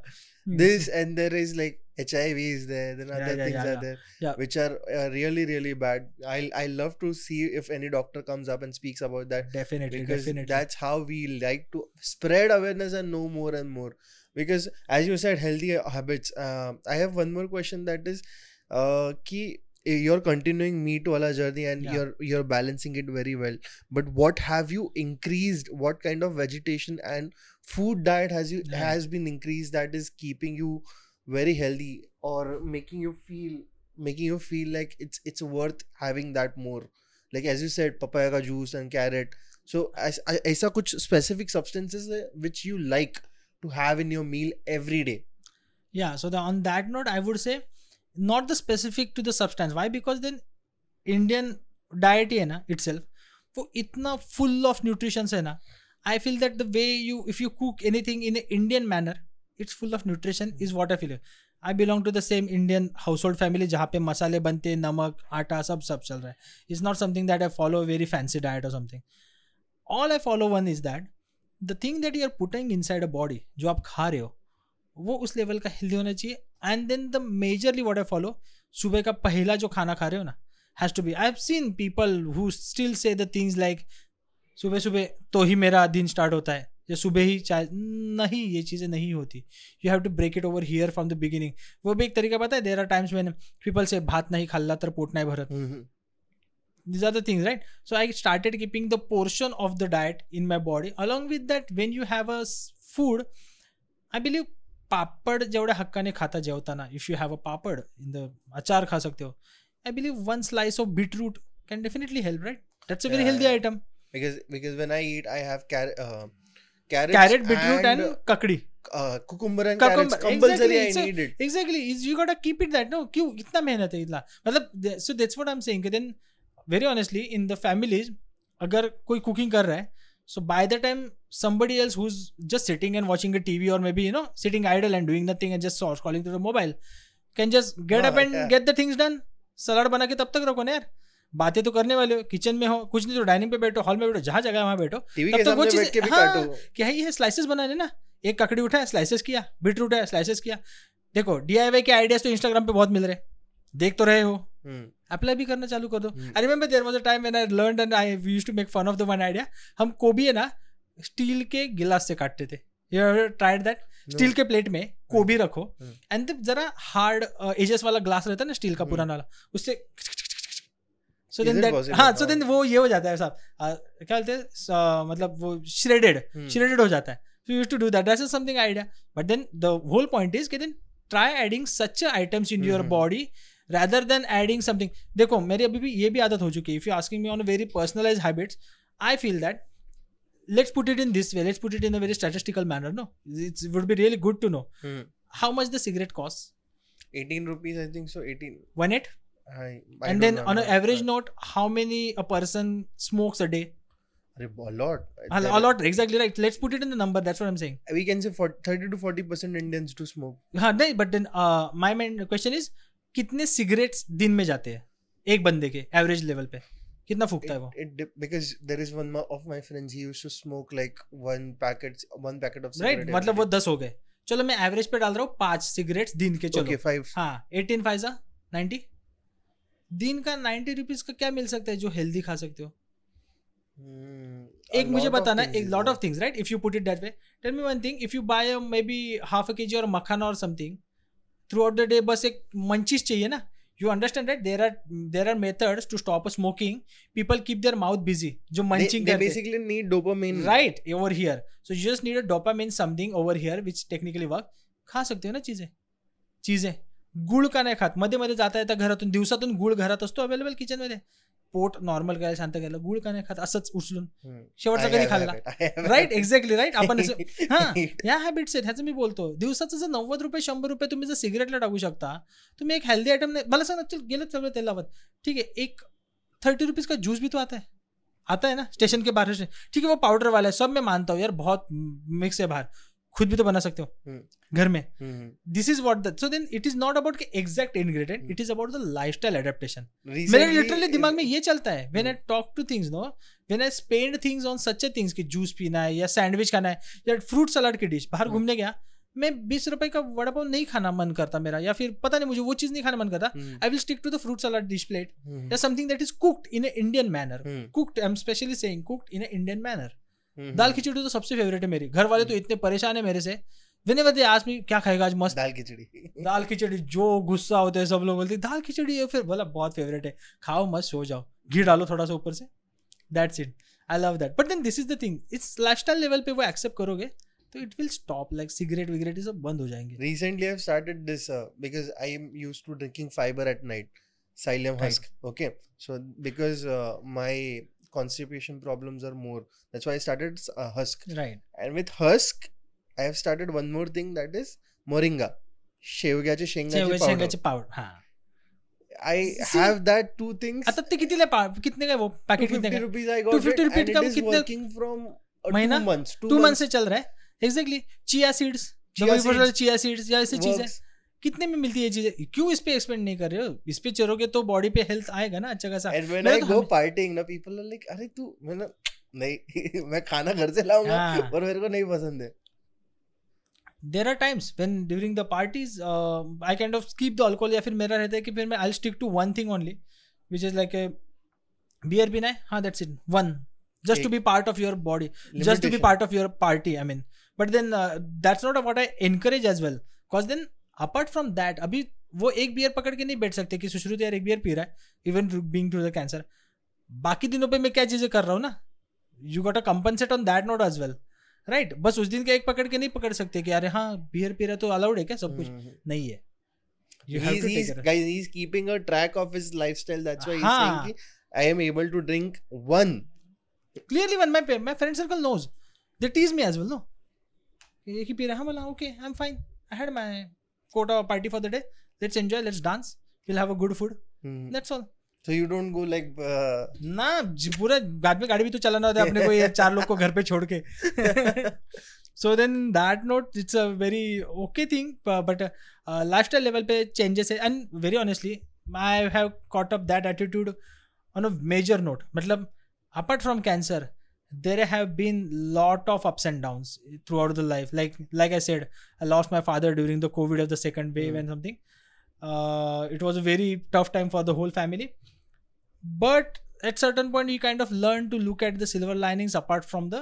this and there is like HIV is there, then other yeah, things yeah, are there, which are uh, really, really bad. I I love to see if any doctor comes up and speaks about that. Definitely, because definitely. that's how we like to spread awareness and know more and more. Because as you said, healthy habits. Uh, I have one more question that is, uh, key. Eh, you're continuing meat to wala journey and you're you're balancing it very well. But what have you increased? What kind of vegetation and food diet has you Right. has been increased that is keeping you very healthy or making you feel making you feel like it's it's worth having that more like as you said papaya juice and carrot so ऐसा कुछ specific substances which you like to have in your meal every day yeah so the, on that note i would say not the specific to the substance why because then indian diet है ना itself वो इतना full of nutrition है ना I feel that the way you, if you cook anything in an Indian manner, it's full of nutrition is what I feel. I belong to the same Indian household family जहाँ पे मसाले बनते, नमक, आटा सब सब चल रहा है। It's not something that I follow very fancy diet or something all I follow one is that the thing that you are putting inside a body जो आप खा रहे हो, वो उस लेवल का हेल्दी होना चाहिए। And then the majorly what I follow सुबह का पहला जो खाना खा रहे हो ना has to be I have seen people who still say the things like सुबह सुबह तो ही मेरा दिन स्टार्ट होता है। या सुबह ही चाय नहीं ये चीज़ें नहीं होती। You have to break it over here from the beginning वो भी एक तरीका पता है देर आर टाइम्स मैंने पीपल से भात नहीं खाल्ला तर पोट नाही Bharat. these are the things right? So i started keeping the portion of the diet in my body. Along with that when you have a food i believe पापड जेवढ्या हक्काने खाता जेवताना if you have a papad in the achar खा सकते हो I believe one slice of beetroot can definitely help right that's a very healthy item because because when I eat, I have car- uh, carrots, carrot, beetroot, and, uh, kakdi. Uh, अगर कोई cooking कर रहा है so by the time somebody else who's just sitting and watching a TV or maybe you know sitting idle and doing nothing and just calling to the mobile can just get up and get the things done salad बना के तब तक रखो ना यार। बातें तो करने वाले हो किचन में हो कुछ नहीं तो डाइनिंग पे बैठो हॉल में बैठो जहाँ जगह वहाँ बैठो। तब तो वो चीज़ हाँ, क्या है ये स्लाइसेस बनाने ना एक ककड़ी उठाया स्लाइसेस किया बीट उठाया स्लाइसेस किया। देखो डीआईवाई के आइडियाज़ तो इंस्टाग्राम पे बहुत मिल रहे देख तो रहे हो। अप्लाई हम्म। भी करना चालू कर दो। I remember there was a time when I learned and I used to make fun of the one idea हम कोबी है ना स्टील के गिलास से काटते थे। यू ट्राइड दैट स्टील के प्लेट में कोबी रखो एंड हम्म। जरा हार्ड एजेस वाला ग्लास रहता है ना स्टील का हम्म। पुराना वाला उससे सो देन दैट हाँ सो देन वो ये हो जाता है साहब क्या बोलते हैं मतलब वो श्रेडेड श्रेडेड hmm. हो जाता है so use to do that that's something idea but then the whole point is कि then try adding such items in your body rather than adding something देखो मेरी अभी भी ये भी आदत हो चुकी है if you asking me on very personalize habits I feel that let's put it in this way let's put it in a very statistical manner no it would be really good to know hmm. how much the cigarette 18 rupees i think so 18 one eight I, I and then on an average note, how many a person smokes a day? A lot. A, a lot, exactly right. Let's put it in the number. That's what I'm saying. We can say for 30 to 40 percent Indians to smoke. हाँ नहीं but then uh, my main question is कितने cigarettes दिन में जाते हैं एक बंदे के average level पे कितना फूकता है वो it because there is one of my friends he used to smoke like one packet one packet of cigarette right मतलब वो दस हो गए चलो मैं एवरेज पे डाल रहा हूँ पाँच सिगरेट्स दिन के चलो okay, five. हाँ एटीन फाइव नाइन्टी दिन का नाइन्टी रुपीज़ का क्या मिल सकता है जो हेल्दी खा सकते हो? hmm, एक मुझे बताना एक lot of things right if you put it that way tell me one thing if you buy maybe half a K G or makhana or something throughout the day बस एक munchies चाहिए ना? You understand right there are there are methods to stop smoking people keep their mouth busy जो munching करते। Basically need dopamine right over here so you just need a dopamine something over here which technically work खा सकते हो ना चीज़ें? चीज़ें। गुळ का नाही खात? मध्ये मध्ये जाता येता घरातून दिवसातून गुळ घरात असतो अवेलेबल किचनमध्ये पोट नॉर्मल करायला शांत करायला गुळ का नाही खात? असंच उचलून. शेवटचा कधी खाल्ला? राईट एक्झॅक्टली राईट आपण हा या हॅबिट्स आहेत ह्याचं मी बोलतो. दिवसाचं जर नव्वद रुपये शंभर रुपये तुम्ही जर सिगरेटला टाकू शकता तुम्ही एक हेल्दी आयटम नाही मला सांग गेलं सगळं तेल लावत ठीक है एक थर्टी रुपीज का जूस भी तो आता है आता है ना स्टेशन के बाहर ठीक है वो पाउडर वाला है सब मैं मानता हूँ यार बहुत मिक्स है बाहर. खुद भी तो बना सकते हो। हम्म। घर में। This is what so then it is not about exact ingredient it is about the lifestyle adaptation मेरे लिटरली दिमाग में ये चलता है when I talk to things no when I spend things on such a things की juice पीना है या सैंडविच खाना है या फ्रूट सलाड की डिश बाहर हम्म। घूमने गया मैं बीस रुपए का वड़ा पाव नहीं खाना मन करता मेरा या फिर पता नहीं मुझे वो चीज़ नहीं खाना मन करता I will stick to the fruit salad dish plate या something that is cooked in a Indian manner cooked I am specially saying cooked in a Indian manner dal khichdi तो सबसे फेवरेट है मेरी। घर वाले तो इतने परेशान है मेरे से। विनय बदे आज में क्या खाएगा आज मस्त? दाल खिचड़ी। दाल खिचड़ी जो गुस्सा होते हैं सब लोग बोलते दाल खिचड़ी है। फिर बोला बहुत फेवरेट है। खाओ मस्त सो जाओ। घी डालो थोड़ा सा ऊपर से। That's it I love that but then this is the thing it's lifestyle level पे वो एक्सेप्ट करोगे तो it will stop like cigarette विगरेट सब बंद हो जाएँगे। Recently I have started this because I am used to drinking fibre at night husk. Okay, so because uh, my constipation problems are more, that's why I started uh, husk. Right. And with husk, I have started one more thing that is moringa. शेवग्याचे शेंगाचे powder हा I See- have that two things. आता ते कितीला कितने का है वो पैकेट कितने 250 का rupees I got 250 it का कितने- working from uh, महीना? two months. Two, two month से चल रहा है exactly chia seeds Chia seeds. Chia seeds या ऐसी चीज़ें works. कितने में मिलती है चीज़ें? क्यों इस पे एक्सपेंड नहीं कर रहे हो? इस पे चलोगे तो बॉडी पे हेल्थ आएगा ना अच्छा खासा। I तो go हमे- partying, ना people are like, अरे तू मैंने नहीं मैं खाना घर से लाऊँगा हाँ। और मेरे को नहीं पसंद है. There are times when during the parties I kind of skip the alcohol या फिर मेरा रहता है कि फिर मैं I stick to one thing only which is like beer पीना है? हाँ that's it one just to be part of your body just to be Limitation. part of your party i mean. But then uh, that's not what i encourage as well. Apart from that अभी वो एक beer पकड़ के नहीं बैठ सकते कि सुश्रुत यार एक बियर पी रहा है even being through the cancer बाकी दिनों पर मैं क्या चीज़ें कर रहा हूँ ना? You got a compensate on that note as well right बस उस दिन का एक पकड़ के नहीं पकड़ सकते कि अरे हाँ बियर पी रहा तो अलाउड है क्या? सब कुछ? नहीं है। Tease me quota party for the day let's enjoy let's dance will have a good food Hmm. All So you don't go like uh, ना पूरा बाद में गाड़ी भी तो चलाना होता है अपने को ये चार लोग को घर पे छोड़ के। So then that note it's a very okay thing but lifestyle level पे चेंजेस है। And very honestly I have caught up that attitude on a major note मतलब apart from cancer there have been lot of ups and downs throughout the life like like i said i lost my father during the covid of the second wave Mm. and something uh, it was a very tough time for the whole family but at certain point you kind of learn to look at the silver linings apart from the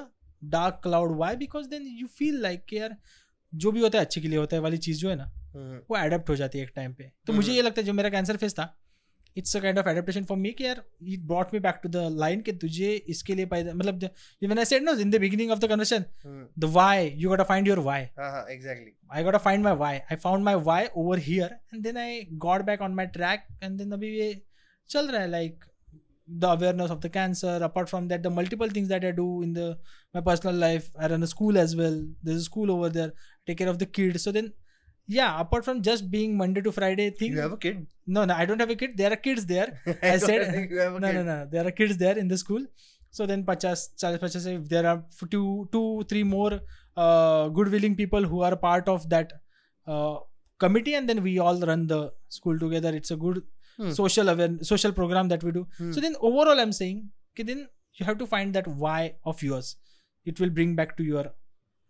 dark cloud why because then you feel like कि यार जो भी होता है अच्छे के लिए होता है वाली चीज जो है ना hmm. वो अडेप्ट हो जाती है एक टाइम पे तो मुझे हम्म। ये लगता है जो मेरा कैंसर फेस था it's a kind of adaptation for me के यार it brought me back to the line के तुझे इसके लिए मतलब even I said no in the beginning of the conversation the why you got a find your why हाँ exactly I got a find my why I found my why over here and then I got back on my track and then अभी ये चल रहा है like the awareness of the cancer apart from that the multiple things that I do in the my personal life I run a school as well there is a school over there take care of the kids so then yeah. Apart from just being Monday to Friday thing. You have a kid. no, no, I don't have a kid. There are kids there. I I said think you have a no, no, no. There are kids there in the school. So then, pachas, chalis, pachas, if there are two, two, three more uh, good willing people who are part of that uh, committee, and then we all run the school together. It's a good Hmm. social awareness, social program that we do. Hmm. So then, overall, I'm saying, okay, then you have to find that why of yours. It will bring back to your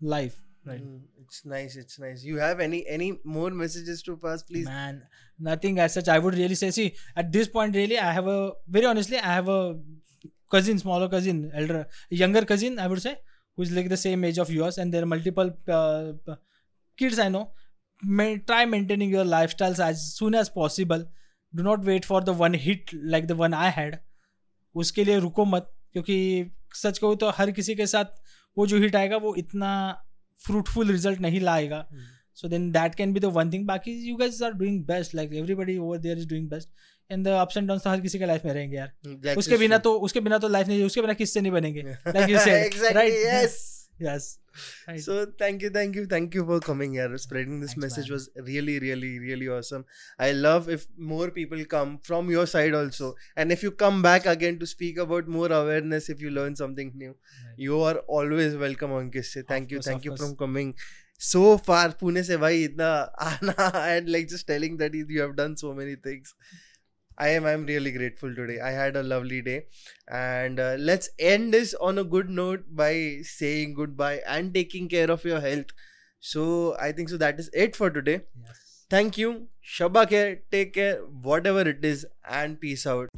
life. Right. Hmm. It's nice. It's nice. You have any any more messages to pass, please? Man, nothing as such. I would really say, see, at this point, really, I have a very honestly, I have a cousin, smaller cousin, elder, younger cousin, I would say, who's like the same age of yours, and there are multiple uh, kids I know. May, try maintaining your lifestyles as soon as possible. Do not wait for the one hit like the one I had. उसके लिए रुको मत क्योंकि सच कहूँ तो हर किसी के साथ वो जो हिट आएगा वो इतना फ्रूटफुल रिज़ल्ट नहीं लाएगा। So then that can be the one thing बाकी you guys are doing best like everybody over there is doing best and the ups down हर किसी के लाइफ में रहेंगे यार। उसके बिना तो उसके बिना तो लाइफ नहीं उसके बिना किससे नहीं बनेंगे? Yes. So thank you, thank you, thank you for coming here. Spreading this Thanks, message man. was really, really, really awesome. I love if more people come from your side also, and if you come back again to speak about more awareness, if you learn something new, Right. you are always welcome on Kisse. Thank you, course, thank you course. from coming so far. Pune se bhai itna aana and like just telling that you have done so many things. I am I'm really grateful today. I had a lovely day. And uh, let's end this on a good note by saying goodbye and taking care of your health. So I think so that is it for today. yes Thank you. Shabba care, take care, whatever it is, and peace out.